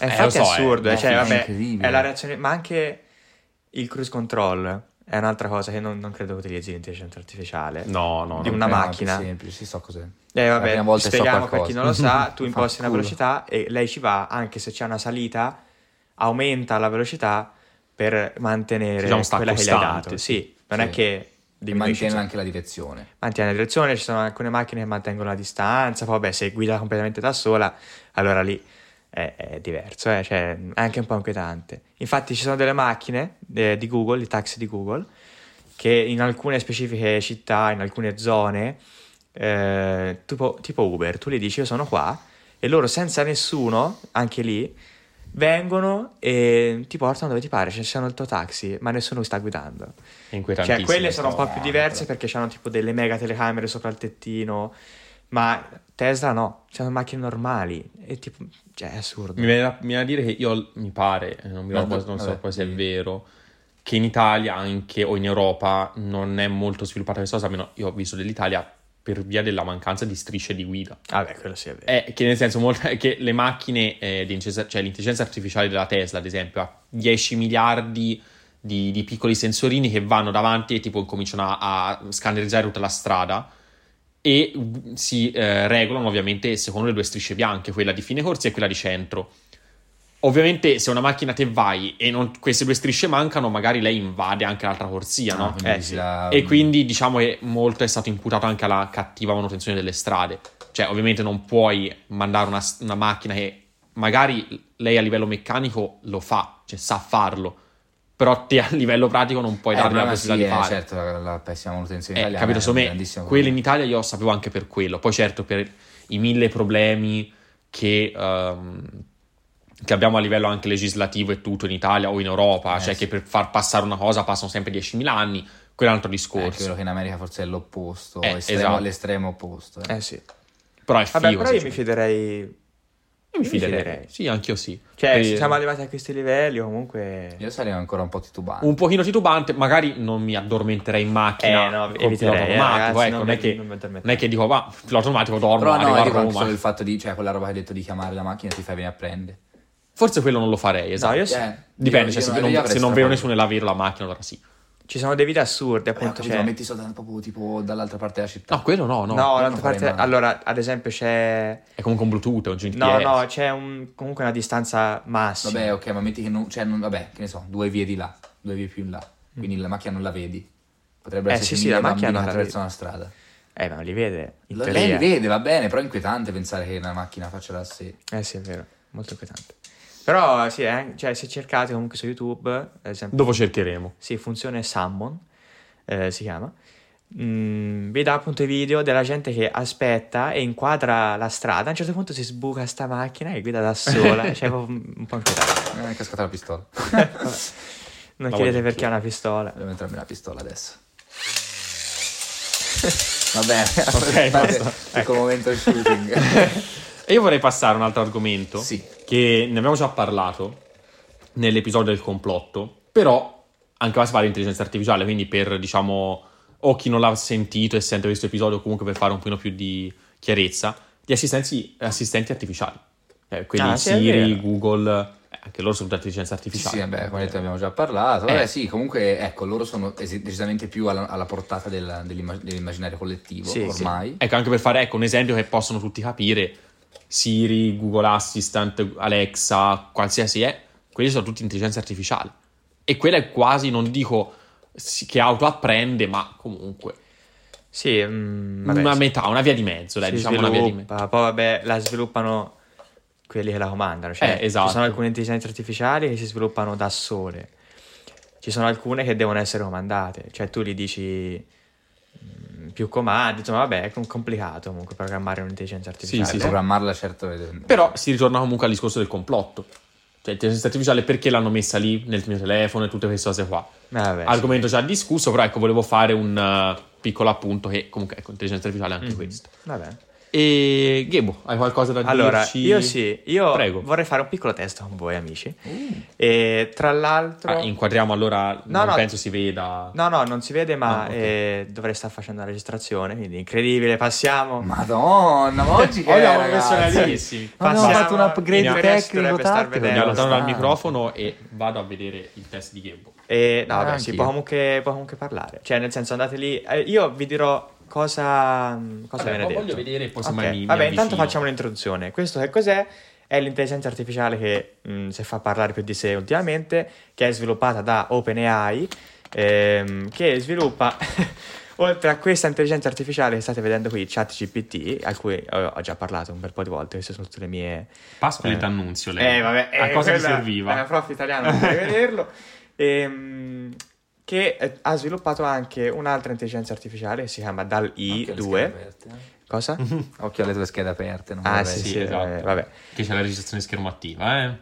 Eh, infatti è so, eh, assurdo, eh, no, cioè, è vabbè, incredibile. è la reazione, ma anche il cruise control è un'altra cosa che non, non credo utilizzi l'intelligenza artificiale. No, no, Di una è macchina. più semplice, so cos'è. Eh, vabbè, volta so spieghiamo per chi non lo sa, tu imposti una velocità e lei ci va, anche se c'è una salita, aumenta la velocità per mantenere quella che gli hai costante, dato. sì. Non Sì. è che diminuisce, mantiene anche la direzione. mantiene la direzione, ci sono alcune macchine che mantengono la distanza, poi vabbè, se guida completamente da sola, allora lì è, è diverso, eh, cioè è anche un po' inquietante. Infatti ci sono delle macchine eh, di Google, i taxi di Google, che in alcune specifiche città, in alcune zone, eh, tipo, tipo Uber, tu gli dici io sono qua e loro senza nessuno, anche lì, vengono e ti portano dove ti pare, ci sono il tuo taxi, ma nessuno sta guidando. Cioè, quelle sono un po' più diverse perché hanno tipo delle mega telecamere sopra il tettino, ma Tesla no, sono macchine normali. E tipo, cioè, è assurdo. Mi viene, da, mi viene da dire che io mi pare, eh, non, mi ricordo, Vabbè, non so vabbè, poi se è vero, che in Italia anche o in Europa non è molto sviluppata questa cosa, almeno io ho visto dell'Italia per via della mancanza di strisce di guida. Vabbè, quello sì è vero. È che nel senso molto, è che le macchine eh, cioè l'intelligenza artificiale della Tesla, ad esempio, ha 10 miliardi di, di piccoli sensorini che vanno davanti e tipo cominciano a, a scannerizzare tutta la strada e mm, si eh, regolano ovviamente secondo le due strisce bianche, quella di fine corsia e quella di centro. Ovviamente se una macchina te vai e non- queste due strisce mancano, magari lei invade anche l'altra corsia, no? Ah, quindi Eh, sì. la- E quindi diciamo che molto è stato imputato anche alla cattiva manutenzione delle strade. Cioè, ovviamente non puoi mandare una, una macchina che magari lei a livello meccanico lo fa, cioè sa farlo, però te a livello pratico non puoi Eh, dargli la possibilità sì, di è, fare. certo, la, la pessima manutenzione Eh, italiana capito? è Secondo me, quelle in. Italia io sapevo anche per quello. Poi, certo, per i mille problemi che, ehm, che abbiamo a livello anche legislativo e tutto in Italia o in Europa, Eh, cioè sì. che per far passare una cosa passano sempre 10.000 anni, quello è un altro Eh, discorso. credo che in America forse è l'opposto, Eh, estremo- esatto. l'estremo opposto. eh. Eh sì. Però è Vabbè, figo. però io mi fiderei... Io mi fiderei. fiderei. Sì, anch'io sì. Cioè, Eh, se siamo arrivati a questi livelli, comunque... Io sarei ancora un po' titubante. un pochino titubante, magari non mi addormenterei in macchina Eh, no, eviterei, pilota eh, ragazzi, ecco, non non, è che, non non è che dico, va, pilota automatico dormo, Però no, dico anche solo il fatto di, cioè quella roba che hai detto di chiamare la macchina ti fai venire a prendere. Forse quello non lo farei, esatto. No, io sì. Eh, Dipende, io- cioè, io- se, non, se non vedo nessuno nell'avere la macchina, allora sì. Ci sono dei video assurdi, Eh, appunto, capito, c'è... ma metti soltanto proprio tipo dall'altra parte della città. No, quello no, no. No, l'altra parte... Allora, ad esempio, c'è... È comunque un Bluetooth, è un GPS. No, no, c'è un, comunque una distanza massima. Vabbè, ok, ma metti che non, cioè, non- vabbè, che ne so, due vie di là, due vie più in là. Quindi la macchina non la vedi. Potrebbero Eh, essere sì, sì, la macchina non attraversano la strada. Eh, ma li vede. Lei li vede, va bene, però è inquietante pensare che una macchina faccia da sé. Eh sì, è vero, molto inquietante. Però sì, eh, cioè, se cercate comunque su YouTube, ad esempio, Dopo cercheremo. sì, funzione Summon, eh, si chiama, mm, vi dà appunto i video della gente che aspetta e inquadra la strada, a un certo punto si sbuca sta macchina e guida da sola, cioè un un po' inquietante. Eh, è cascata la pistola. Vabbè. Non La chiedete perché ha una pistola. Devo entrarmi la pistola adesso. Va bene, Ok, fate basta. ecco il momento shooting. E io vorrei passare a un altro argomento. Sì. Che ne abbiamo già parlato nell'episodio del complotto. Però anche qua si parla di intelligenza artificiale, quindi per, diciamo, o chi non l'ha sentito e sente questo episodio comunque per fare un pochino più di chiarezza, di assistenti, artificiali. Eh, quelli Ah, sì, Siri. Google, eh, anche loro sono tutte intelligenze Sì, sì, vabbè, come detto abbiamo già parlato. Eh. Vabbè, sì, comunque, ecco, loro sono decisamente più alla, alla portata del- dell'imma- dell'immaginario collettivo, Sì, sì. ormai. Ecco, anche per fare ecco, un esempio che possono tutti capire, Siri, Google Assistant, Alexa, qualsiasi è, quelli sono tutti intelligenze artificiali. E quella è quasi, non dico che autoapprende, ma comunque Sì, mm, vabbè, una metà, una via di mezzo, dai, diciamo una via di mezzo. sviluppa, poi vabbè la sviluppano quelli che la comandano, cioè Eh, esatto. ci sono alcune intelligenze artificiali che si sviluppano da sole, ci sono alcune che devono essere comandate, cioè tu gli dici più comandi, insomma vabbè è com- complicato comunque programmare un'intelligenza artificiale. sì, sì. Programmarla, certo. è- Però si ritorna comunque al discorso del complotto. Cioè, l'intelligenza artificiale perché l'hanno messa lì nel mio telefono e tutte queste cose qua. Eh, vabbè, sì. Argomento già discusso, però ecco, volevo fare un uh, piccolo appunto che comunque ecco, intelligenza artificiale è anche Mhm. questo. Vabbè. E Gebo, hai qualcosa da Allora, dirci? io sì, io Prego. vorrei fare un piccolo test con voi amici. E tra l'altro... Ah, inquadriamo allora, No, non no. penso si veda. No, no, non si vede, ma Ah, ok. eh, dovrei stare facendo la registrazione, quindi incredibile, passiamo. Madonna, ma oggi che ragazzi? professionalissimi. Abbiamo fatto un upgrade tecnico star tattico. vedendo. Mi allontano dal microfono e vado a vedere il test di Gebo. E, no, Ah, vabbè, sì, anch'io. può comunque, può comunque parlare. Cioè, nel senso, andate lì. eh, io vi dirò cosa, cosa Vabbè, viene detto. voglio vedere poi Ok, semmai mi- mi Vabbè, intanto avvicino. facciamo un'introduzione. Questo che cos'è? È l'intelligenza artificiale che mh, si fa parlare più di sé ultimamente, che è sviluppata da OpenAI, ehm, che sviluppa, oltre a questa intelligenza artificiale che state vedendo qui, ChatGPT, a cui ho, ho già parlato un bel po' di volte, queste sono tutte le mie... Pascoli Eh. d'annunzio lei. Eh, vabbè, a eh, cosa ti serviva? È prof italiano, non devi vederlo. Ehm, che eh, ha sviluppato anche un'altra intelligenza artificiale che si chiama DAL-I2. aperte, eh. Cosa? Occhio alle tue schede aperte. non Ah, sì, Sì, sì, esatto. eh, vabbè. Che c'è la registrazione schermo attiva, eh?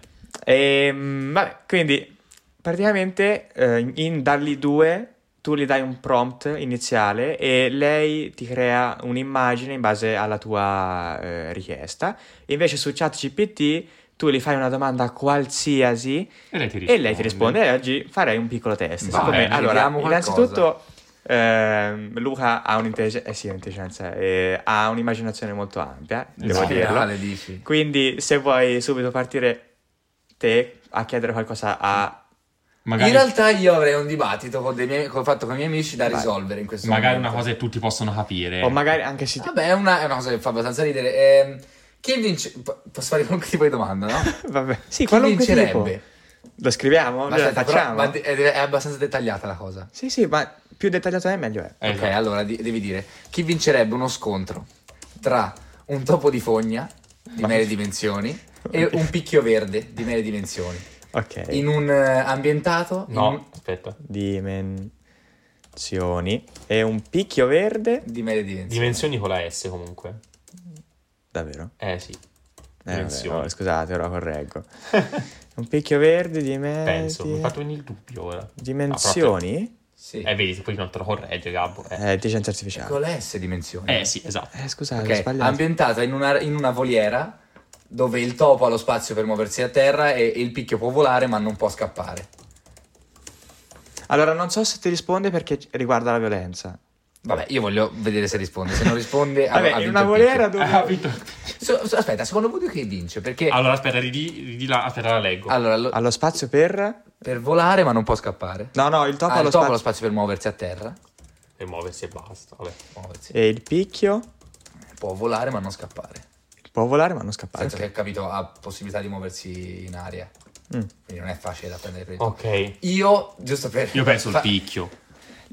Ehm, vabbè, quindi praticamente eh, in- DALL-I 2 tu gli dai un prompt iniziale e lei ti crea un'immagine in base alla tua eh, richiesta. Invece su ChatGPT tu gli fai una domanda qualsiasi E lei ti risponde. e lei ti risponde. E oggi farei un piccolo test. Vai, Siccome- allora, innanzitutto ehm, Luca ha un'intelligenza, eh sì, un'intelligenza, eh, ha un'immaginazione molto ampia, devo Esatto. dirlo. Reale, dici. Quindi se vuoi subito partire te a chiedere qualcosa a... Magari, In realtà io avrei un dibattito con dei miei, ho fatto con i miei amici da Vai. risolvere in questo magari momento. una cosa che tutti possono capire. O magari anche se... ti- Vabbè, è una, è una cosa che fa abbastanza ridere. Ehm, chi vince... po- Posso fare qualunque tipo di domanda, no? Vabbè. Sì, Chi vincerebbe? tipo. Lo scriviamo? Ma Lo aspetta, però- facciamo? ma de- è, abbastanza dettagliata la cosa. Sì, sì, ma più dettagliato è meglio è. Ok, esatto. allora di- devi dire chi vincerebbe uno scontro tra un topo di fogna di Ma- mere dimensioni e un picchio verde di mere dimensioni. Ok. In un eh, ambientato in un- No, aspetta. Dimensioni. E un picchio verde. di mere dimensioni. Dimensioni con la S comunque. Davvero? Eh sì. Eh, vabbè, Dimensioni. oh, scusate, ora correggo. un picchio verde di medie... Penso. Mi ha fatto venire il dubbio ora. Dimensioni? Sì. Eh, vedi, poi non te lo corregge, Gabbo. Eh, Eh, intelligenza artificiale. Con S dimensioni. Eh, sì, esatto. Eh, scusate, ho Ok, sbagliato. ambientata in una, in una voliera dove il topo ha lo spazio per muoversi a terra e, e il picchio può volare ma non può scappare. Allora, non so se ti risponde perché riguarda la violenza. Vabbè, io voglio vedere se risponde. Se non risponde, ha- Vabbè, ha vinto una il picchio. dove... Ha vinto. So- so- aspetta, secondo voi chi vince? Perché Allora, aspetta, ridi, ridi la, aspetta, la leggo. allora, lo- Allo spazio per... per volare ma non può scappare. No, no, il topo Ah, ha lo il ha spazio... lo spazio per muoversi a terra. E muoversi e basta. Vabbè. Muoversi. E il picchio Può volare ma non scappare. può volare ma non scappare. Senza che capito ha possibilità di muoversi in aria. Mm. Quindi non è facile da prendere per il Ok. Io, giusto per... Io penso il fa- picchio.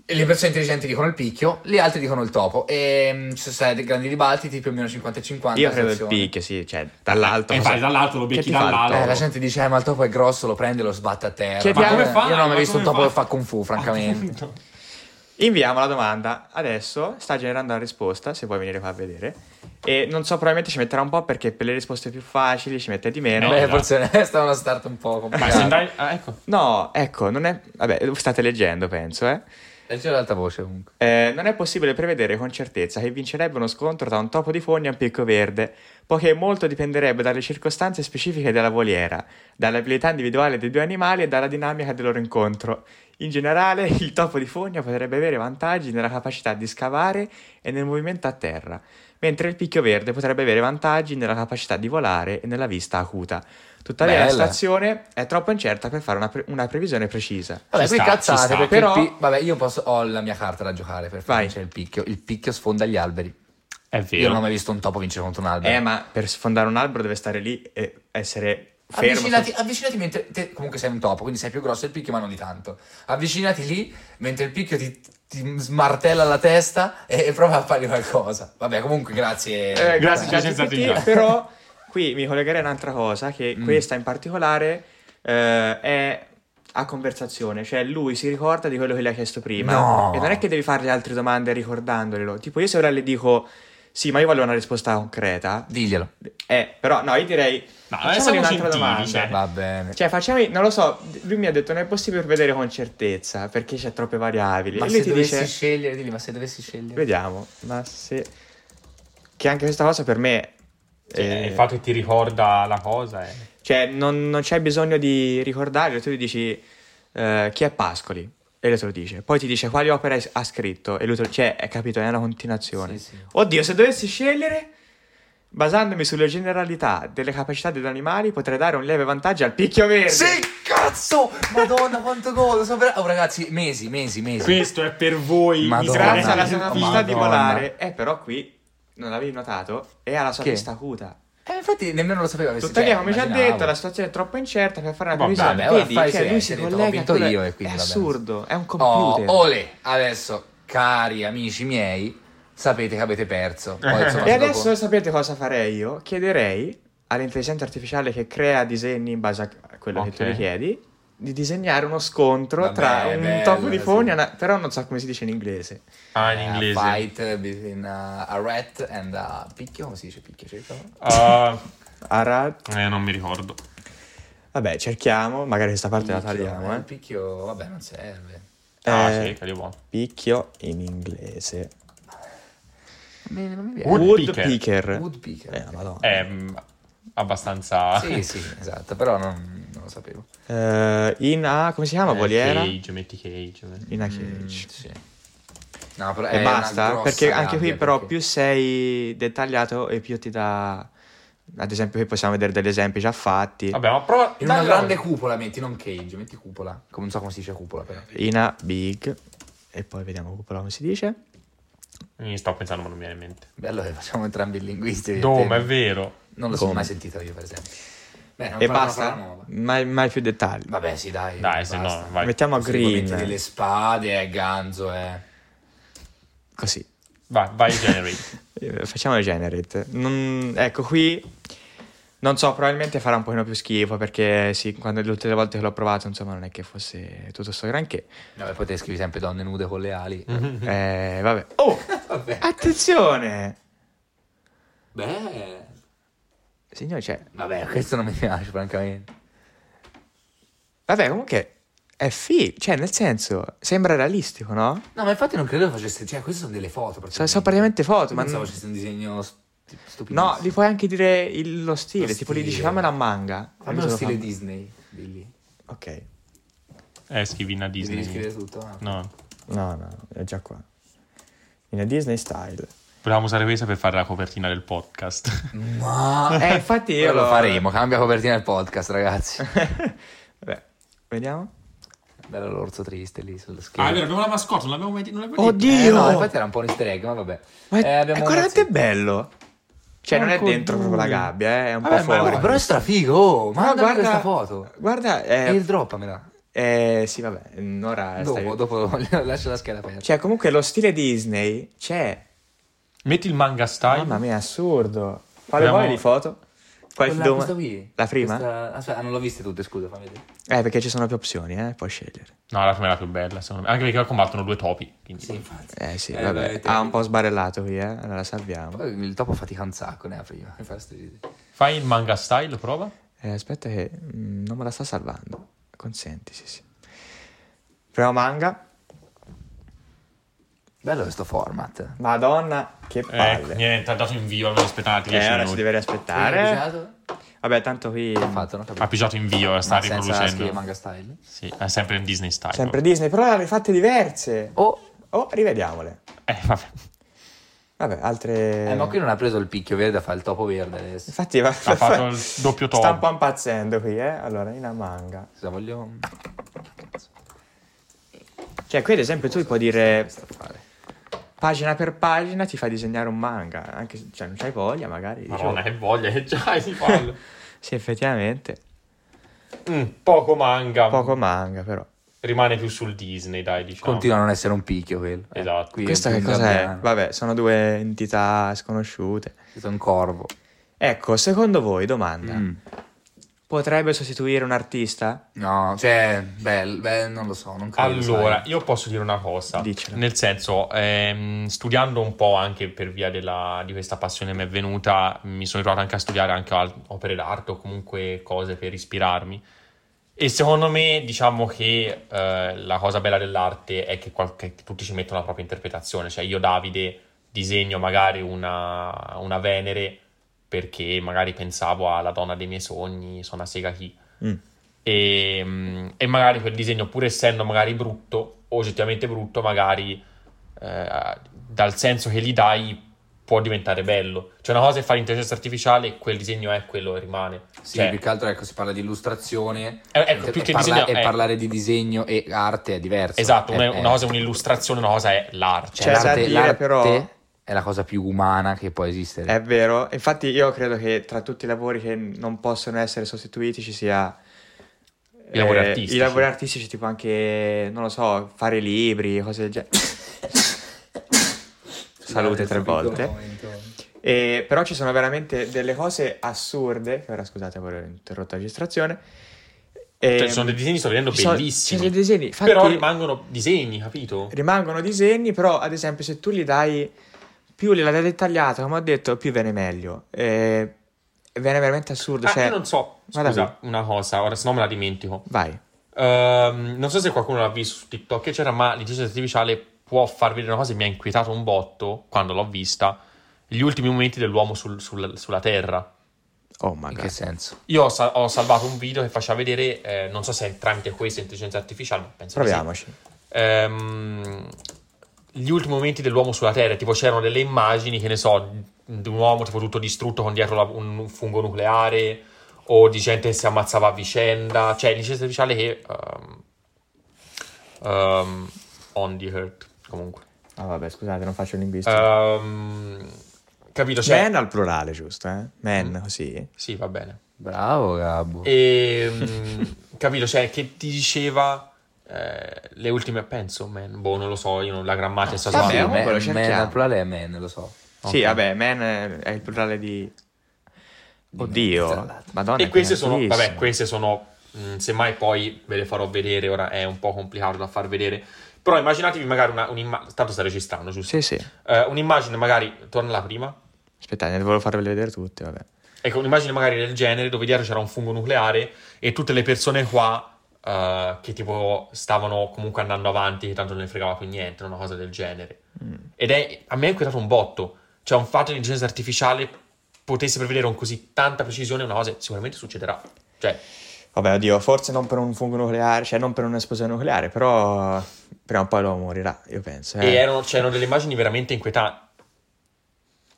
Le persone intelligenti dicono il picchio, gli altri dicono il topo. E mm, ci sono stati dei grandi dibattiti, più o meno 50 e 50. Io credo il picchio, sì, cioè dall'alto. E cosa- vai dall'alto, lo becchi fa dall'alto. Eh, la gente dice, eh, ma il topo è grosso, lo prende e lo sbatte a terra. Che ma come fa? fai? Io non ho mai Ma visto un topo fai? che fa kung fu, francamente. Appunto. Inviamo la domanda. Adesso sta generando la risposta, se vuoi venire qua a vedere. E non so, probabilmente ci metterà un po' perché per le risposte più facili ci mette di meno. Eh, Beh, esatto. forse è stata una start un po' Ma se complicata. andai... Ah, ecco. No, ecco, non è... Vabbè, state leggendo, penso, eh. Leggero ad alta voce comunque. Eh, non è possibile prevedere con certezza che vincerebbe uno scontro tra un topo di fogna e un picco verde, poiché molto dipenderebbe dalle circostanze specifiche della voliera, dalle abilità individuali dei due animali e dalla dinamica del loro incontro. In generale, il topo di fogna potrebbe avere vantaggi nella capacità di scavare e nel movimento a terra, mentre il picchio verde potrebbe avere vantaggi nella capacità di volare e nella vista acuta. Tuttavia la Bella. situazione è troppo incerta per fare una, pre- una previsione precisa. Vabbè, Ci qui sta, cazzate perché Però- pi- Vabbè, io posso... ho la mia carta da giocare per Vai. vincere il picchio. Il picchio sfonda gli alberi. È Io vero. non ho mai visto un topo vincere contro un albero. Eh, ma per sfondare un albero deve stare lì e essere fermo. Avvicinati, avvicinati mentre te comunque sei un topo, quindi sei più grosso del picchio, ma non di tanto. Avvicinati lì mentre il picchio ti, ti smartella la testa e, e prova a fare qualcosa. Vabbè, comunque, grazie. Eh, grazie, Grazie, grazie a tutti, però qui mi collegherei a un'altra cosa, che Mm. questa in particolare eh, è a conversazione, cioè lui si ricorda di quello che le ha chiesto prima No. e non è che devi fargli altre domande ricordandolo, tipo io se ora le dico sì ma io voglio una risposta concreta, Diglielo. eh però no io direi No, facciamogli un'altra domanda. cioè. Va bene. Cioè, facciamo, non lo so, lui mi ha detto non è possibile prevedere con certezza perché c'è troppe variabili. Ma e lui se ti dovessi dice, scegliere, digli, ma se dovessi scegliere. vediamo, ma se... Che anche questa cosa per me... Cioè, eh, il fatto che ti ricorda la cosa è... Cioè, non, non c'è bisogno di ricordarlo, tu gli dici eh, chi è Pascoli e lui te lo dice. Poi ti dice quali opere ha scritto e lui te lo cioè, hai capito, è una continuazione. Sì, sì. Oddio, se dovessi scegliere, basandomi sulle generalità delle capacità degli animali, potrei dare un lieve vantaggio al picchio verde. Sì, cazzo! Madonna, quanto gol! So per- Oh, ragazzi, mesi, mesi, mesi. Questo è per voi. Madonna. Grazie alla sua capacità di volare. Eh, però qui, non l'avevi notato, è alla sua Che? vista acuta. Eh, infatti, nemmeno lo sapeva. questo, Tuttavia, cioè, come ci ha detto, la situazione è troppo incerta per fare una Vabbè, previsione. vabbè, ora Vedi, fai cioè, lui si silenzio, ho collega a vinto io e quindi È va bene. assurdo, è un Oh, computer. ole, adesso, cari amici miei, sapete che avete perso. Poi, insomma, E se adesso dopo- sapete cosa farei io? Chiederei all'intelligenza artificiale che crea disegni in base a quello che tu Ok. gli chiedi di disegnare uno scontro Vabbè, tra un bello, topo di sì. fogna, una- però non so come si dice in inglese. Ah, in Eh, inglese. A fight between uh, a rat and a picchio, come si dice picchio? Cerca. Ah, Arad. eh, non mi ricordo. Vabbè, cerchiamo, magari questa parte la tagliamo, Il eh. picchio, vabbè, non serve. Ah, Eh, sì. Picchio in inglese. Wood Woodpecker. picker. Woodpecker. Eh, madonna. È mm, abbastanza... Sì, sì, esatto, però non, sapevo. Eh, in a, come si chiama? Eh, Voliera? Cage, metti cage. eh. In a Mm, cage. sì. No, però E basta? Perché anche qui però perché- più sei dettagliato e più ti dà... Ad esempio qui possiamo vedere degli esempi già fatti. Vabbè, ma prova... In una grande cupola metti, non cage, metti cupola. Come non so come si dice cupola però. In a big. E poi vediamo cupola come si dice. Mi sto pensando, ma non mi viene in mente. Beh, allora facciamo entrambi i linguisti. Dome, è vero. Non lo sono Come? mai sentito io, per esempio. Beh, E basta? Mai, mai più dettagli. Vabbè, sì, dai. Dai, se no, vai. Mettiamo a green. metti delle spade, eh, ganzo, eh. Così. Vai, vai, generate. Eh, Facciamo il generate. Non- ecco qui. Non so, probabilmente farà un pochino più schifo perché sì, quando le ultime volte che l'ho provato, insomma, non è che fosse tutto sto granché. Vabbè, poi te scrivi sempre donne nude con le ali. Eh, vabbè. Oh, Vabbè. attenzione! Beh. Signore, cioè, Vabbè, questo non mi piace, francamente. vabbè, comunque è fi, cioè, nel senso, sembra realistico, no? No, ma infatti non credo facesse... Cioè, queste sono delle foto. Sono, sono praticamente foto, Ma non non- facesse un disegno st- stupido. No, gli puoi anche dire il- lo stile, Lo tipo gli dici stile. fammela a manga. Fammi lo stile fa- Disney. Di lì. Ok. Eh, scrivi in a Devi Disney. scrivere tutto. ah. No. No, no, è già qua. In a Disney style. Volevamo usare questa per fare la copertina del podcast. Ma... Eh, infatti io lo faremo, cambia copertina del podcast, ragazzi. Vabbè, vediamo. Bello l'orso triste lì sullo schermo. Ah, abbiamo la mascotte, non l'abbiamo mai non l'abbiamo Oddio! Eh, no, infatti era un po' un easter egg, ma vabbè. Ma Eh, è, abbiamo è razzetto. bello. Cioè, non è Porco dentro proprio la gabbia, eh, è un Vabbè, po' ma fuori. guarda, Però è strafigo, oh, No, mandami questa foto. Guarda, E eh, il droppamela. eh, sì, vabbè, ora Dopo, stai- dopo lascia la scheda aperta. Cioè, comunque lo stile Disney c'è. Metti il manga style. Mamma mia, è assurdo. Quale Abbiamo- vuoi di foto? Quale Quella, questa qui? La prima? Questa- Aspetta, non l'ho viste tutte, scusa, fammi vedere. Eh, perché ci sono più opzioni, eh, puoi scegliere. No, la prima è la più bella, secondo me. Anche perché combattono due topi. Quindi... Sì, infatti. Eh sì, Eh, vabbè. beh, Ha un po' sbarellato qui, eh. Allora salviamo. Poi il topo fatica un sacco, ne ha prima. Sti- Fai il manga style, prova. Eh, aspetta che mm, non me la sta salvando. Consenti, sì, sì. Prima manga. Bello questo format. Madonna, che Ecco, palle. niente, ha dato invio, almeno aspettate 10 eh, ora si minuti. deve aspettare. Vabbè, tanto qui... Ha fatto, non capisco. Ha pigiato invio, sta Ma riproducendo. manga style. Sì, è sempre in Disney style. Sempre Disney, però le ha fatte diverse. Oh, Oh, rivediamole. Eh, vabbè. Vabbè, altre... eh, ma qui non ha preso il picchio verde a fare il topo verde adesso. Infatti va... Ha fatto il doppio Sta un po' impazzendo qui, eh. Allora, in a manga. Scusa, voglio... Cioè, qui ad esempio tu puoi dire. Pagina per pagina ti fai disegnare un manga, anche se cioè, non c'hai voglia magari. dici, Madonna, oh, che voglia che c'hai di farlo. Sì, effettivamente. Mm, poco manga. Poco manga, però. Rimane più sul Disney, dai, diciamo. Continua a non essere un picchio quello. Eh, Esatto. qui è Questa che cos'è? gabbiano. Vabbè, sono due entità sconosciute. È un corvo. Ecco, secondo voi, domanda, Mm. Potrebbe sostituire un artista? No, cioè, beh, beh, non lo so, non credo. Allora, sai. io posso dire una cosa. Dicela. Nel senso, ehm, studiando un po' anche per via della- di questa passione che mi è venuta, mi sono ritrovato anche a studiare anche al- opere d'arte o comunque cose per ispirarmi. E secondo me, diciamo che eh, la cosa bella dell'arte è che, qual- che tutti ci mettono la propria interpretazione. Cioè, io, Davide, disegno magari una, una Venere perché magari pensavo alla donna dei miei sogni, sono una sega chi. Mm. E, mm, e magari quel disegno, pur essendo magari brutto, oggettivamente brutto, magari eh, dal senso che gli dai può diventare bello. Cioè una cosa è fare l'intelligenza artificiale, quel disegno è quello e rimane. Sì, Cioè, più che altro ecco, si parla di illustrazione. Eh, ecco, e, più che parla- disegno e è- parlare di disegno e arte è diverso. esatto, È- una, è- una cosa è un'illustrazione, una cosa è l'arte. cioè, C'è da l'arte, dire, l'arte però- è la cosa più umana che può esistere. È vero, infatti io credo che tra tutti i lavori che non possono essere sostituiti ci sia... I lavori eh, artistici. I lavori artistici, tipo anche, non lo so, fare libri, cose del genere. Salute tre volte. E, però ci sono veramente delle cose assurde, che ora scusate, aver interrotto la registrazione. E, Cioè, ci sono dei disegni, sto vedendo, ci sono- bellissimi. sono dei disegni, infatti, Però rimangono disegni, capito? rimangono disegni, però ad esempio se tu li dai più la dettagliata, come ho detto, più viene meglio. E viene veramente assurdo. Ah, cioè, io non so, guarda scusa, una cosa, ora se no me la dimentico. Vai. Ehm, non so se qualcuno l'ha visto su TikTok, che c'era, ma l'intelligenza artificiale può far vedere una cosa che mi ha inquietato un botto quando l'ho vista. Gli ultimi momenti dell'uomo sul- sul- sulla Terra. Oh god. che senso? Io ho, sa- ho salvato un video che faceva vedere, eh, non so se è tramite questa intelligenza artificiale, ma penso. Proviamoci. Ehm, gli ultimi momenti dell'uomo sulla Terra, tipo c'erano delle immagini, che ne so, di un uomo tipo tutto distrutto con dietro la- un fungo nucleare o di gente che si ammazzava a vicenda, cioè l'intelligenza artificiale che ehm, ehm, on the earth comunque. Ah, vabbè, scusate, non faccio linguistico. Ehm, capito? Cioè, Man al plurale, giusto? Eh? Man, così. sì, va bene. Bravo, Gabbo. E capito, cioè, che ti diceva eh, le ultime, penso, man, boh, non lo so, io non, la grammatica sta Vabbè, sbagliando. comunque lo man, man, cerchiamo. al plurale è man, lo so. Sì, Ok. vabbè, man è il plurale di... Oddio. Madonna. E queste sono, vabbè, queste sono, mh, semmai poi ve le farò vedere, ora è un po' complicato da far vedere, però immaginatevi magari una, un'immagine, tanto sta registrando, giusto? Sì, sì. Eh, un'immagine magari, torna là prima, Aspettate, ne volevo farvele vedere tutte, vabbè. ecco, un'immagine magari del genere dove dietro c'era un fungo nucleare e tutte le persone qua eh, che tipo stavano comunque andando avanti, che tanto non ne fregava più niente, una cosa del genere. Mm. Ed è, a me ha inquietato un botto, cioè un fatto di intelligenza artificiale potesse prevedere con così tanta precisione una cosa, sicuramente succederà. Cioè, Vabbè, oddio, forse non per un fungo nucleare, cioè non per un'esplosione nucleare, però prima o poi l'uomo morirà, io penso. eh. E erano, c'erano delle immagini veramente inquietanti.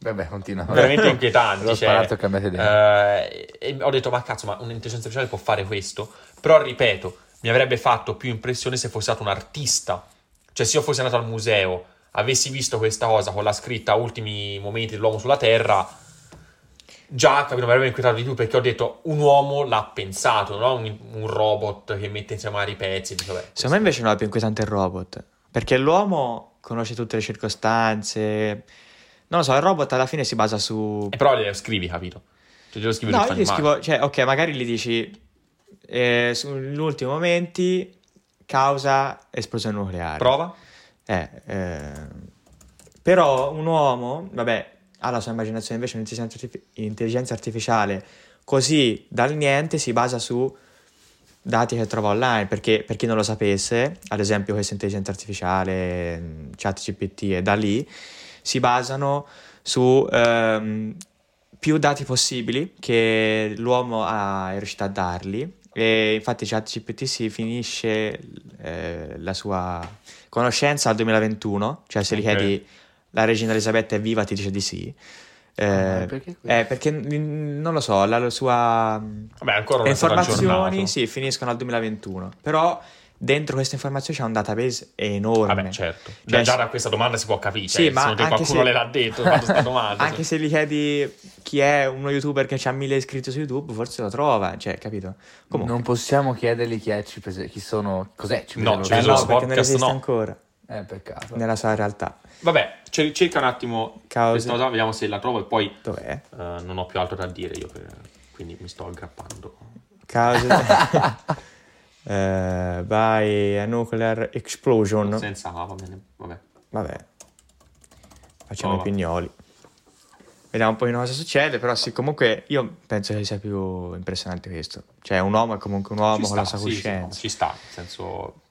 Vabbè, continua. Veramente inquietanti. L'ho cioè, sparato cambiate idea. eh, e ho detto, ma cazzo, ma un'intelligenza artificiale può fare questo? Però, ripeto, mi avrebbe fatto più impressione se fosse stato un artista. Cioè, se io fossi andato al museo, avessi visto questa cosa con la scritta Ultimi momenti dell'uomo sulla Terra, già capito, mi avrebbe inquietato di più perché ho detto, un uomo l'ha pensato, no? Un, un robot che mette insieme vari pezzi. Dico, vabbè, Secondo me invece non è più inquietante il robot, perché l'uomo conosce tutte le circostanze. Non lo so, il robot alla fine si basa su... E però le scrivi, capito? Cioè, glielo scrivi No, io scrivo, cioè, ok, magari gli dici eh, sugli ultimi momenti causa esplosione nucleare. Prova? Eh, eh, però un uomo, vabbè, ha la sua immaginazione, invece un'intelligenza artifi- intelligenza artificiale così dal niente si basa su dati che trova online, perché per chi non lo sapesse, ad esempio questa intelligenza artificiale, mm, chat GPT e da lì, si basano su ehm, più dati possibili che l'uomo ha, è riuscito a dargli. E infatti ChatGPT si finisce eh, la sua conoscenza al 2021, cioè se gli chiedi la regina Elisabetta è viva? ti dice di sì. Eh, Ah, perché eh, perché non lo so, la, la sua Vabbè, ancora le informazioni sì, finiscono al 2021, però dentro queste informazioni c'è un database enorme. Vabbè, certo. Cioè, Già, già se- da questa domanda si può capire. Sì, Cioè, ma anche qualcuno se- le l'ha detto, domanda. anche se gli chiedi chi è uno youtuber che ha mille iscritti su YouTube, forse lo trova, cioè, capito? Comunque. Non possiamo chiedergli chi è CPS, chi sono, cos'è CPS. No, cioè, no, lo perché non esiste no. ancora Eh, peccato. nella sua realtà. Vabbè, cer- cerca un attimo Cause. questa cosa, vediamo se la trovo e poi Dov'è? eh, non ho più altro da dire io, per- quindi mi sto aggrappando. Cause eh, by a nuclear explosion. Senza A, va bene, vabbè. Vabbè. Facciamo Oh, i pignoli. Vediamo un po' cosa succede, però sì, comunque io penso che sia più impressionante questo. Cioè, un uomo è comunque un uomo Ci con la sta, sua sì, sì, coscienza. ci sta, nel senso...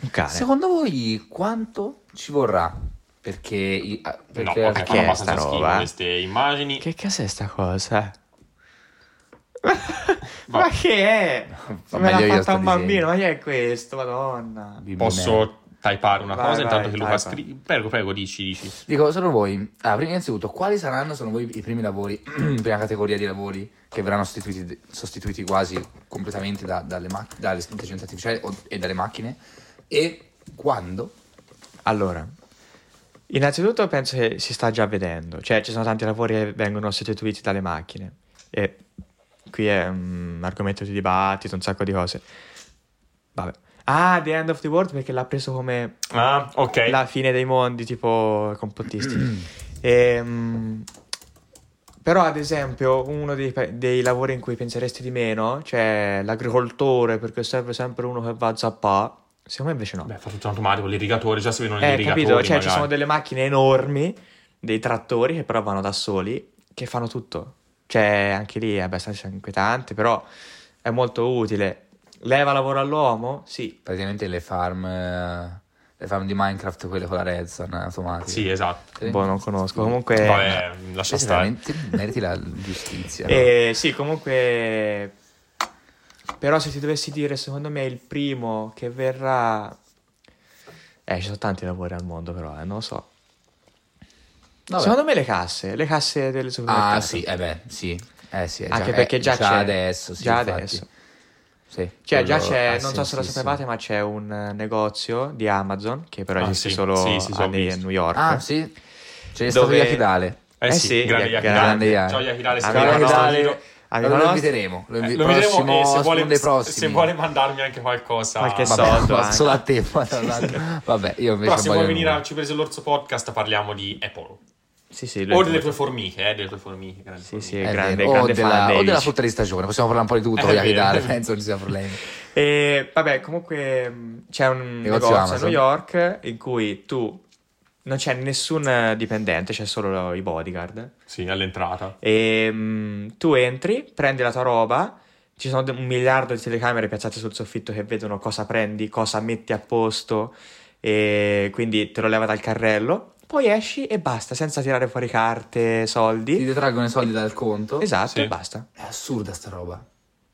Un cane. Secondo voi quanto ci vorrà? Perché, ah, No, perché è abbastanza sta roba, eh? queste immagini. Che cos'è sta cosa? ma che è? Fa Me l'ha fatta un bambino, disegno. ma che è questo? Madonna. Bimbi Posso typare una Vai, cosa vai, intanto che Luca scrive? Prego, prego, dici, dici. Dico, sono voi. Ah, prima innanzitutto, quali saranno, sono voi, i primi lavori, prima categoria di lavori che verranno sostituiti, sostituiti quasi completamente da- dalle, mac- dalle intelligenze artificiali o- e dalle macchine? E quando? Allora, innanzitutto penso che si sta già vedendo, cioè ci sono tanti lavori che vengono sostituiti dalle macchine e qui è un argomento di dibattito, un sacco di cose. Vabbè. Ah, The End of the World perché l'ha preso come Ah, ok. la fine dei mondi, tipo complotisti. Ehm, però, ad esempio, uno dei, dei lavori in cui penseresti di meno, cioè l'agricoltore, perché serve sempre uno che va a zappare. Secondo me invece no. Beh, fa tutto automatico, l'irrigatore, già si vedono gli Eh, irrigatori capito? Cioè, ci magari. sono delle macchine enormi, dei trattori che però vanno da soli, che fanno tutto. Cioè, anche lì è abbastanza inquietante, però è molto utile. Leva lavoro all'uomo? Sì. Praticamente le farm, eh, le farm di Minecraft, quelle con la redstone automatica. Sì, esatto. Sì. Boh, non conosco. Comunque... Vabbè, lascia stare. meriti la giustizia. no? Eh, sì, comunque. Però se ti dovessi dire, secondo me il primo che verrà. Eh, ci sono tanti lavori al mondo, però, eh, non lo so. Vabbè. Secondo me le casse, le casse del supermercato. Ah, sì, eh beh, sì. Eh sì, è Anche già, perché eh, già, c'è. adesso, sì, Già infatti. adesso. Sì, Cioè, già c'è, non so se lo sapevate, ma c'è un eh, negozio di Amazon che però Ah, esiste sì, solo sì, sì, a New visto. New York. Ah, sì? C'è Dove- stato Yakidale. Eh, Eh sì, grande gra- Yakidale. Ciao Yakidale, Yakidale. Allora lo inviteremo. Lo, invi- Eh, lo vedremo prossimo, e se vuole, se vuole mandarmi anche qualcosa Qualche Vabbè, soldo anche. solo a te. Vabbè, io invece Però se vuoi venire a. Ci prese l'orso podcast parliamo di Apple Sì, sì, o delle tue formiche eh, delle tue formiche grandi Sì, formiche. sì, È grande, grande o, della, o della frutta di stagione, possiamo parlare un po' di tutto è vero. penso non ci sia problemi. E vabbè, comunque c'è un Negozio negozio a. New York in cui tu non c'è nessun dipendente, c'è solo i bodyguard. sì all'entrata E mh, tu entri, prendi la tua roba, ci sono un miliardo di telecamere piazzate sul soffitto che vedono cosa prendi, cosa metti a posto, e quindi te lo leva dal carrello. Poi esci e basta, senza tirare fuori carte, Ti soldi. detraggono i soldi dal conto. Esatto, Sì. e basta. È assurda sta roba.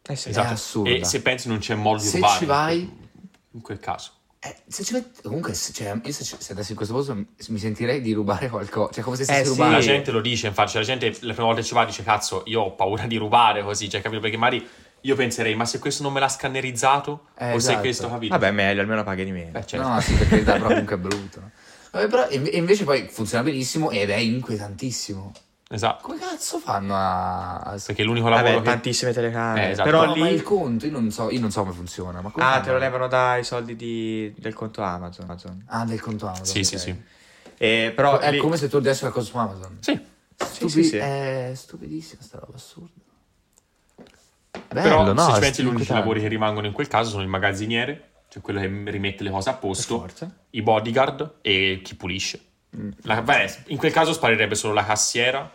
Eh sì. esatto assurda. e se pensi non c'è modo di Se rubare ci vai- in quel caso Eh, se ci metti- comunque, se, cioè, io se, ci- se andassi in questo posto mi, sentirei di rubare qualcosa. Cioè, come se stessi Eh, sì. rubando. la gente lo dice infatti cioè, la gente la prima volta che ci va dice cazzo io ho paura di rubare così cioè capito perché magari io penserei ma se questo non me l'ha scannerizzato Eh, o se esatto. questo capito Vabbè, meglio, almeno paghi di meno. Beh, certo. No, sì, per carità, però comunque è brutto. no? Vabbè, però, e invece poi funziona benissimo ed è inquietantissimo. esatto Come cazzo fanno a... perché l'unico lavoro Vabbè, che tantissime telecamere. Eh, esatto. Però No, lì... ma il conto, io non so, io non so come funziona. Ma come Ah, fanno? te lo levano dai soldi di- del conto Amazon. Amazon. Ah, del conto Amazon. sì ok. sì sì E, però È lì- come se tu ordinassi qualcosa su Amazon. sì Stupi- sì, sì. È stupidissima sta roba, assurda. però Bello, no? se ci pensi gli unici lavori che rimangono in quel caso sono il magazziniere cioè quello che rimette le cose a posto i bodyguard e chi pulisce La- beh, in quel caso sparirebbe solo la cassiera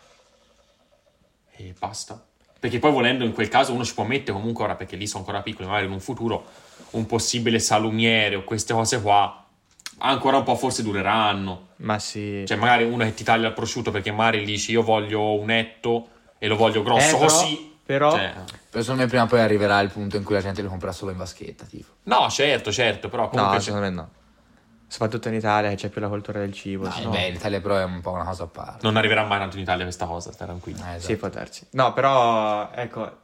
e basta perché poi volendo in quel caso uno ci può mettere comunque ora, perché lì sono ancora piccoli, magari in un futuro, un possibile salumiere o queste cose qua, ancora un po' forse dureranno. Ma sì. Cioè magari uno che ti taglia il prosciutto perché magari gli dici io voglio un etto e lo voglio grosso Eh, però- così. Però- Cioè, secondo me prima o poi arriverà il punto in cui la gente li comprerà solo in vaschetta, tipo. no, certo, certo, però comunque... No, secondo me no. Soprattutto in Italia che c'è più la cultura del cibo. No, beh, l'Italia però è un po' una cosa a parte. non arriverà mai tanto in Italia questa cosa, stai tranquillo. Eh, esatto. Sì, può darsi. No, però, ecco,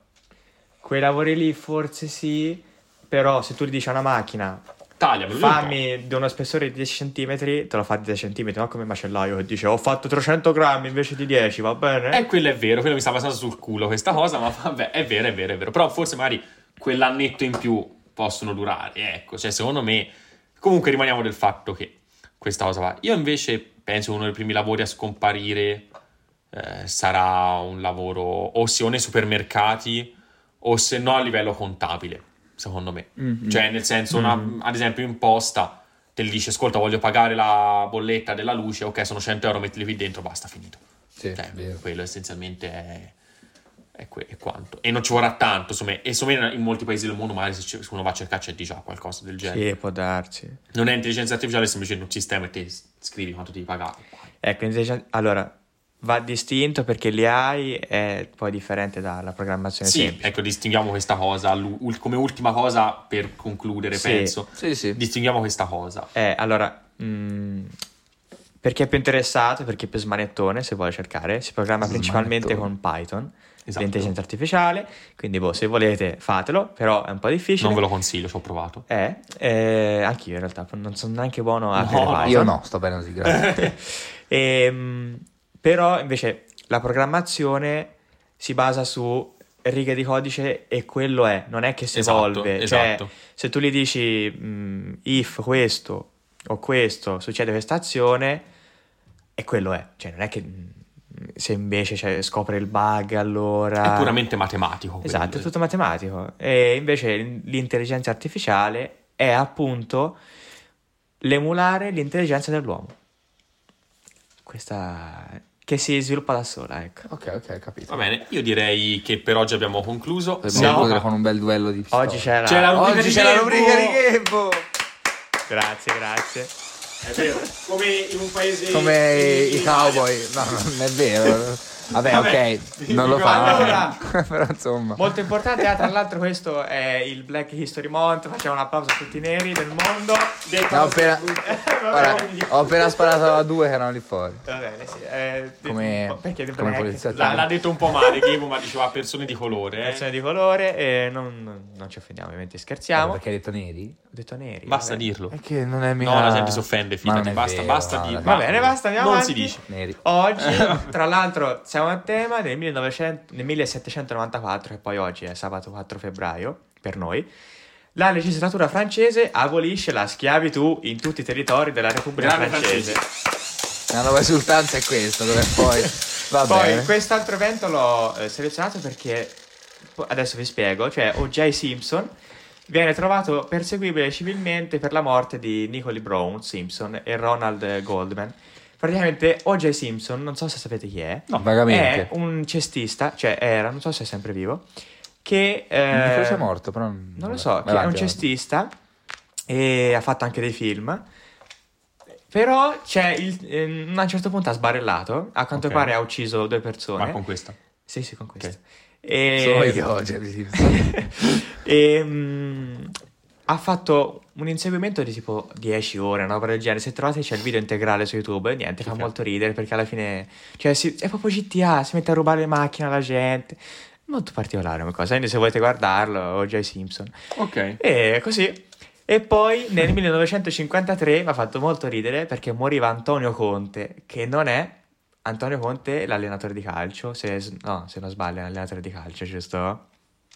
quei lavori lì forse sì, però se tu gli dici a una macchina, Tagliamelo fammi di uno spessore di 10 cm, te lo fa di 10 cm, non come macellaio che dice ho fatto 300 grammi invece di 10, va bene? Eh, quello è vero, quello mi sta passando sul culo questa cosa, ma vabbè, è vero, è vero, è vero. Però forse magari quell'annetto in più possono durare, ecco. Cioè, secondo me, comunque rimaniamo del fatto che questa cosa va. Io invece penso che uno dei primi lavori a scomparire eh, sarà un lavoro o sia o nei supermercati o se no a livello contabile, secondo me. Mhm. Cioè, nel senso, una- ad esempio, in posta te gli dice, ascolta, voglio pagare la bolletta della luce, ok, sono 100 euro, mettili qui dentro, basta, finito. Sì, Cioè, vero. quello essenzialmente è, è, que- è quanto. E non ci vorrà tanto, insomma, e insomma in molti paesi del mondo magari se, ci- se uno va a cercare c'è già qualcosa del genere. Sì, può darsi. Non è intelligenza artificiale, è semplicemente un sistema e te scrivi quanto devi pagare. Ecco, intelligen- allora, va distinto perché l'AI è poi differente dalla programmazione Sì, semplice. ecco, distinguiamo questa cosa come ultima cosa per concludere, Sì. penso. Sì, sì. Distinguiamo questa cosa. Eh, allora, mm, per chi è più interessato, per chi è più smanettone, se vuole cercare, si programma principalmente con. Python, Esatto. l'intelligenza artificiale, quindi boh, se volete fatelo, però è un po' difficile. Non ve lo consiglio, ci ho provato. Eh, eh, anch'io in realtà, non sono neanche buono a No, Python. Io no, sto bene così, grazie. Ehm, però invece la programmazione si basa su righe di codice e quello è, non è che si Esatto, evolve. Cioè, esatto. se tu gli dici mm, if questo o questo succede questa azione, e quello è. Cioè, non è che mm, se invece cioè, scopre il bug allora... È puramente matematico. Esatto, è tutto matematico. E invece l'intelligenza artificiale è appunto l'emulare l'intelligenza dell'uomo. Questa che si sviluppa da sola, ecco. ok, ok, capito. Va bene, io direi che per oggi abbiamo concluso. Dobbiamo concludere con un bel duello di pistole. Oggi c'è la... C'è la rubrica Oggi di c'è la rubrica di Gabbo! Grazie, grazie. È vero, come in un paese... Come i, i in cowboy. No, non è vero. Vabbè, Vabbè, ok, non lo fa. allora- Però insomma. Molto importante, ah, tra l'altro questo è il Black History Month, facciamo un applauso a tutti i neri del mondo. No, ho appena, Vabbè, quindi- ho appena sparato a due che erano lì fuori. Va bene, sì. eh, Come- perché come poliziotti. L'ha, l'ha detto un po' male, Gabo, ma diceva persone di colore. eh. Persone di colore e non, non- non ci offendiamo, ovviamente scherziamo. Perché hai detto neri? Ho detto neri. Basta vabbè. dirlo. Che non è mica... No, la gente si offende, fidati, basta, vero, basta no, di- dai. Va bene, basta, andiamo Non avanti. si dice. Neri. Oggi, tra l'altro, siamo a tema del 1900 nel 1794, che poi oggi è sabato 4 febbraio per noi. La legislatura francese abolisce la schiavitù in tutti i territori della Repubblica Grande francese. La nuova esultanza è questa, dove poi... Va Poi bene. quest'altro evento l'ho eh, selezionato perché adesso vi spiego, cioè O.J. Simpson viene trovato perseguibile civilmente per la morte di Nicole Brown Simpson e Ronald Goldman. Praticamente O.J. Simpson, non so se sapete chi è, No, vagamente. è un cestista, cioè era, non so se è sempre vivo, che... Eh, se è morto, però... Non, non lo so, vai che è un cestista e ha fatto anche dei film. Però c'è il, ehm, a un certo punto ha sbarellato, a quanto Ok. pare ha ucciso due persone. Ma con questa. Sì, sì, con questo. Ok. E... Sono io, cioè, sì. e mm, ha fatto un inseguimento di tipo 10 ore, una roba del genere. Se trovate c'è il video integrale su YouTube, niente, fa molto ridere perché alla fine, cioè, si- è proprio GTA, si mette a rubare le macchine alla gente. Molto particolare come cosa, quindi se volete guardarlo, O.J. Simpson. Ok. E così. E poi nel 1953 mi ha fatto molto ridere perché moriva Antonio Conte, che non è Antonio Conte l'allenatore di calcio, se, no, se non sbaglio è un allenatore di calcio, giusto?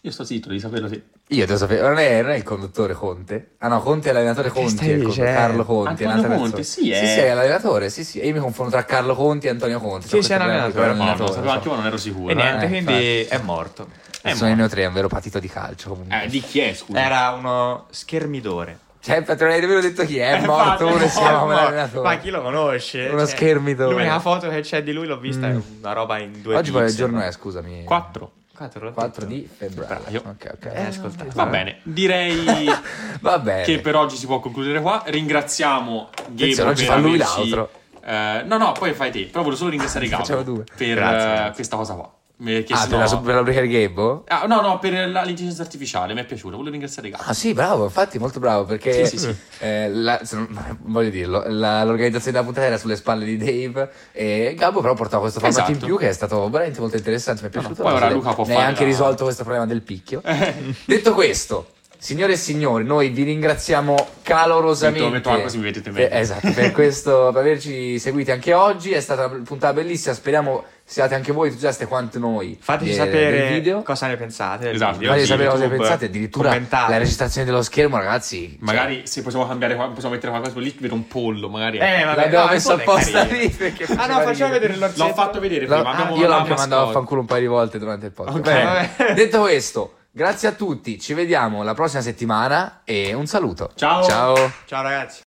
Io sto zitto, devi saperlo te. Io te lo sapevo, non è, non è il conduttore Conte. Ah no, Conte è l'allenatore è il con- dicendo? Carlo Conti. è Antonio Conte, sì, è- Sì, sì, è l'allenatore, sì, sì. E io mi confondo tra Carlo Conti e Antonio Conte. Sì, So sì, è un questo allenatore, problema No, di no, allenatore, sapevo so. anche io, non ero sicuro. E niente, eh, quindi è morto. Eh, Sono noi tre, è un vero patito di calcio comunque. Eh, di chi è, scusa? Era uno schermidore. Cioè, te non hai nemmeno detto chi è, è Eh, morto infatti, uno si chiama Ma- l'allenatore. Ma chi lo conosce? Uno schermidore. L'unica foto che c'è di lui l'ho vista, Mm. è una roba in due Oggi pixel. giorno è, scusami? 4. 4, 4 di febbraio. Febbraio. Ok, ok. Eh, ascoltate. Va bene, direi Va bene. che per oggi si può concludere qua. Ringraziamo Attenzione, oggi fa lui averci- l'altro. eh, no, no, poi fai te. Però volevo solo ringraziare Gabo per grazie. questa cosa qua. Perché Ah, sennò- per la, per la di Gabbo? Ah, no, no, per l'intelligenza artificiale, mi è piaciuto. Volevo ringraziare Gabo. Ah sì, bravo, infatti molto bravo perché Sì, sì, sì. eh, la- non- voglio dirlo, la- l'organizzazione della puntata era sulle spalle di Dave e Gabbo però portava questo format in Esatto. più che è stato veramente molto interessante, mi è piaciuto. poi ora Luca può fare anche risolto questo problema del picchio. Detto questo, signore e signori, noi vi ringraziamo calorosamente. Metto- metto acqua così mi vedete meglio. Eh, esatto, per questo per averci seguiti anche oggi, è stata una puntata bellissima, speriamo siate anche voi entusiasti quanto noi. Fateci de- sapere del video. cosa ne pensate. del Esatto. Fateci sapere cosa ne pensate, addirittura commentate. la registrazione dello schermo, ragazzi. cioè, Magari se possiamo cambiare, possiamo mettere qualcosa lì, vedo un pollo, magari. Eh, vabbè, l'abbiamo no, messo apposta lì perché Ah no, facciamo vedere l'orsetto. L'ho fatto vedere prima. ah, abbiamo io la l'ho anche mandato a fanculo un paio di volte durante il podcast. Ok. Bene, Vabbè. detto questo, grazie a tutti, ci vediamo la prossima settimana e un saluto. Ciao. Ciao. Ciao ragazzi.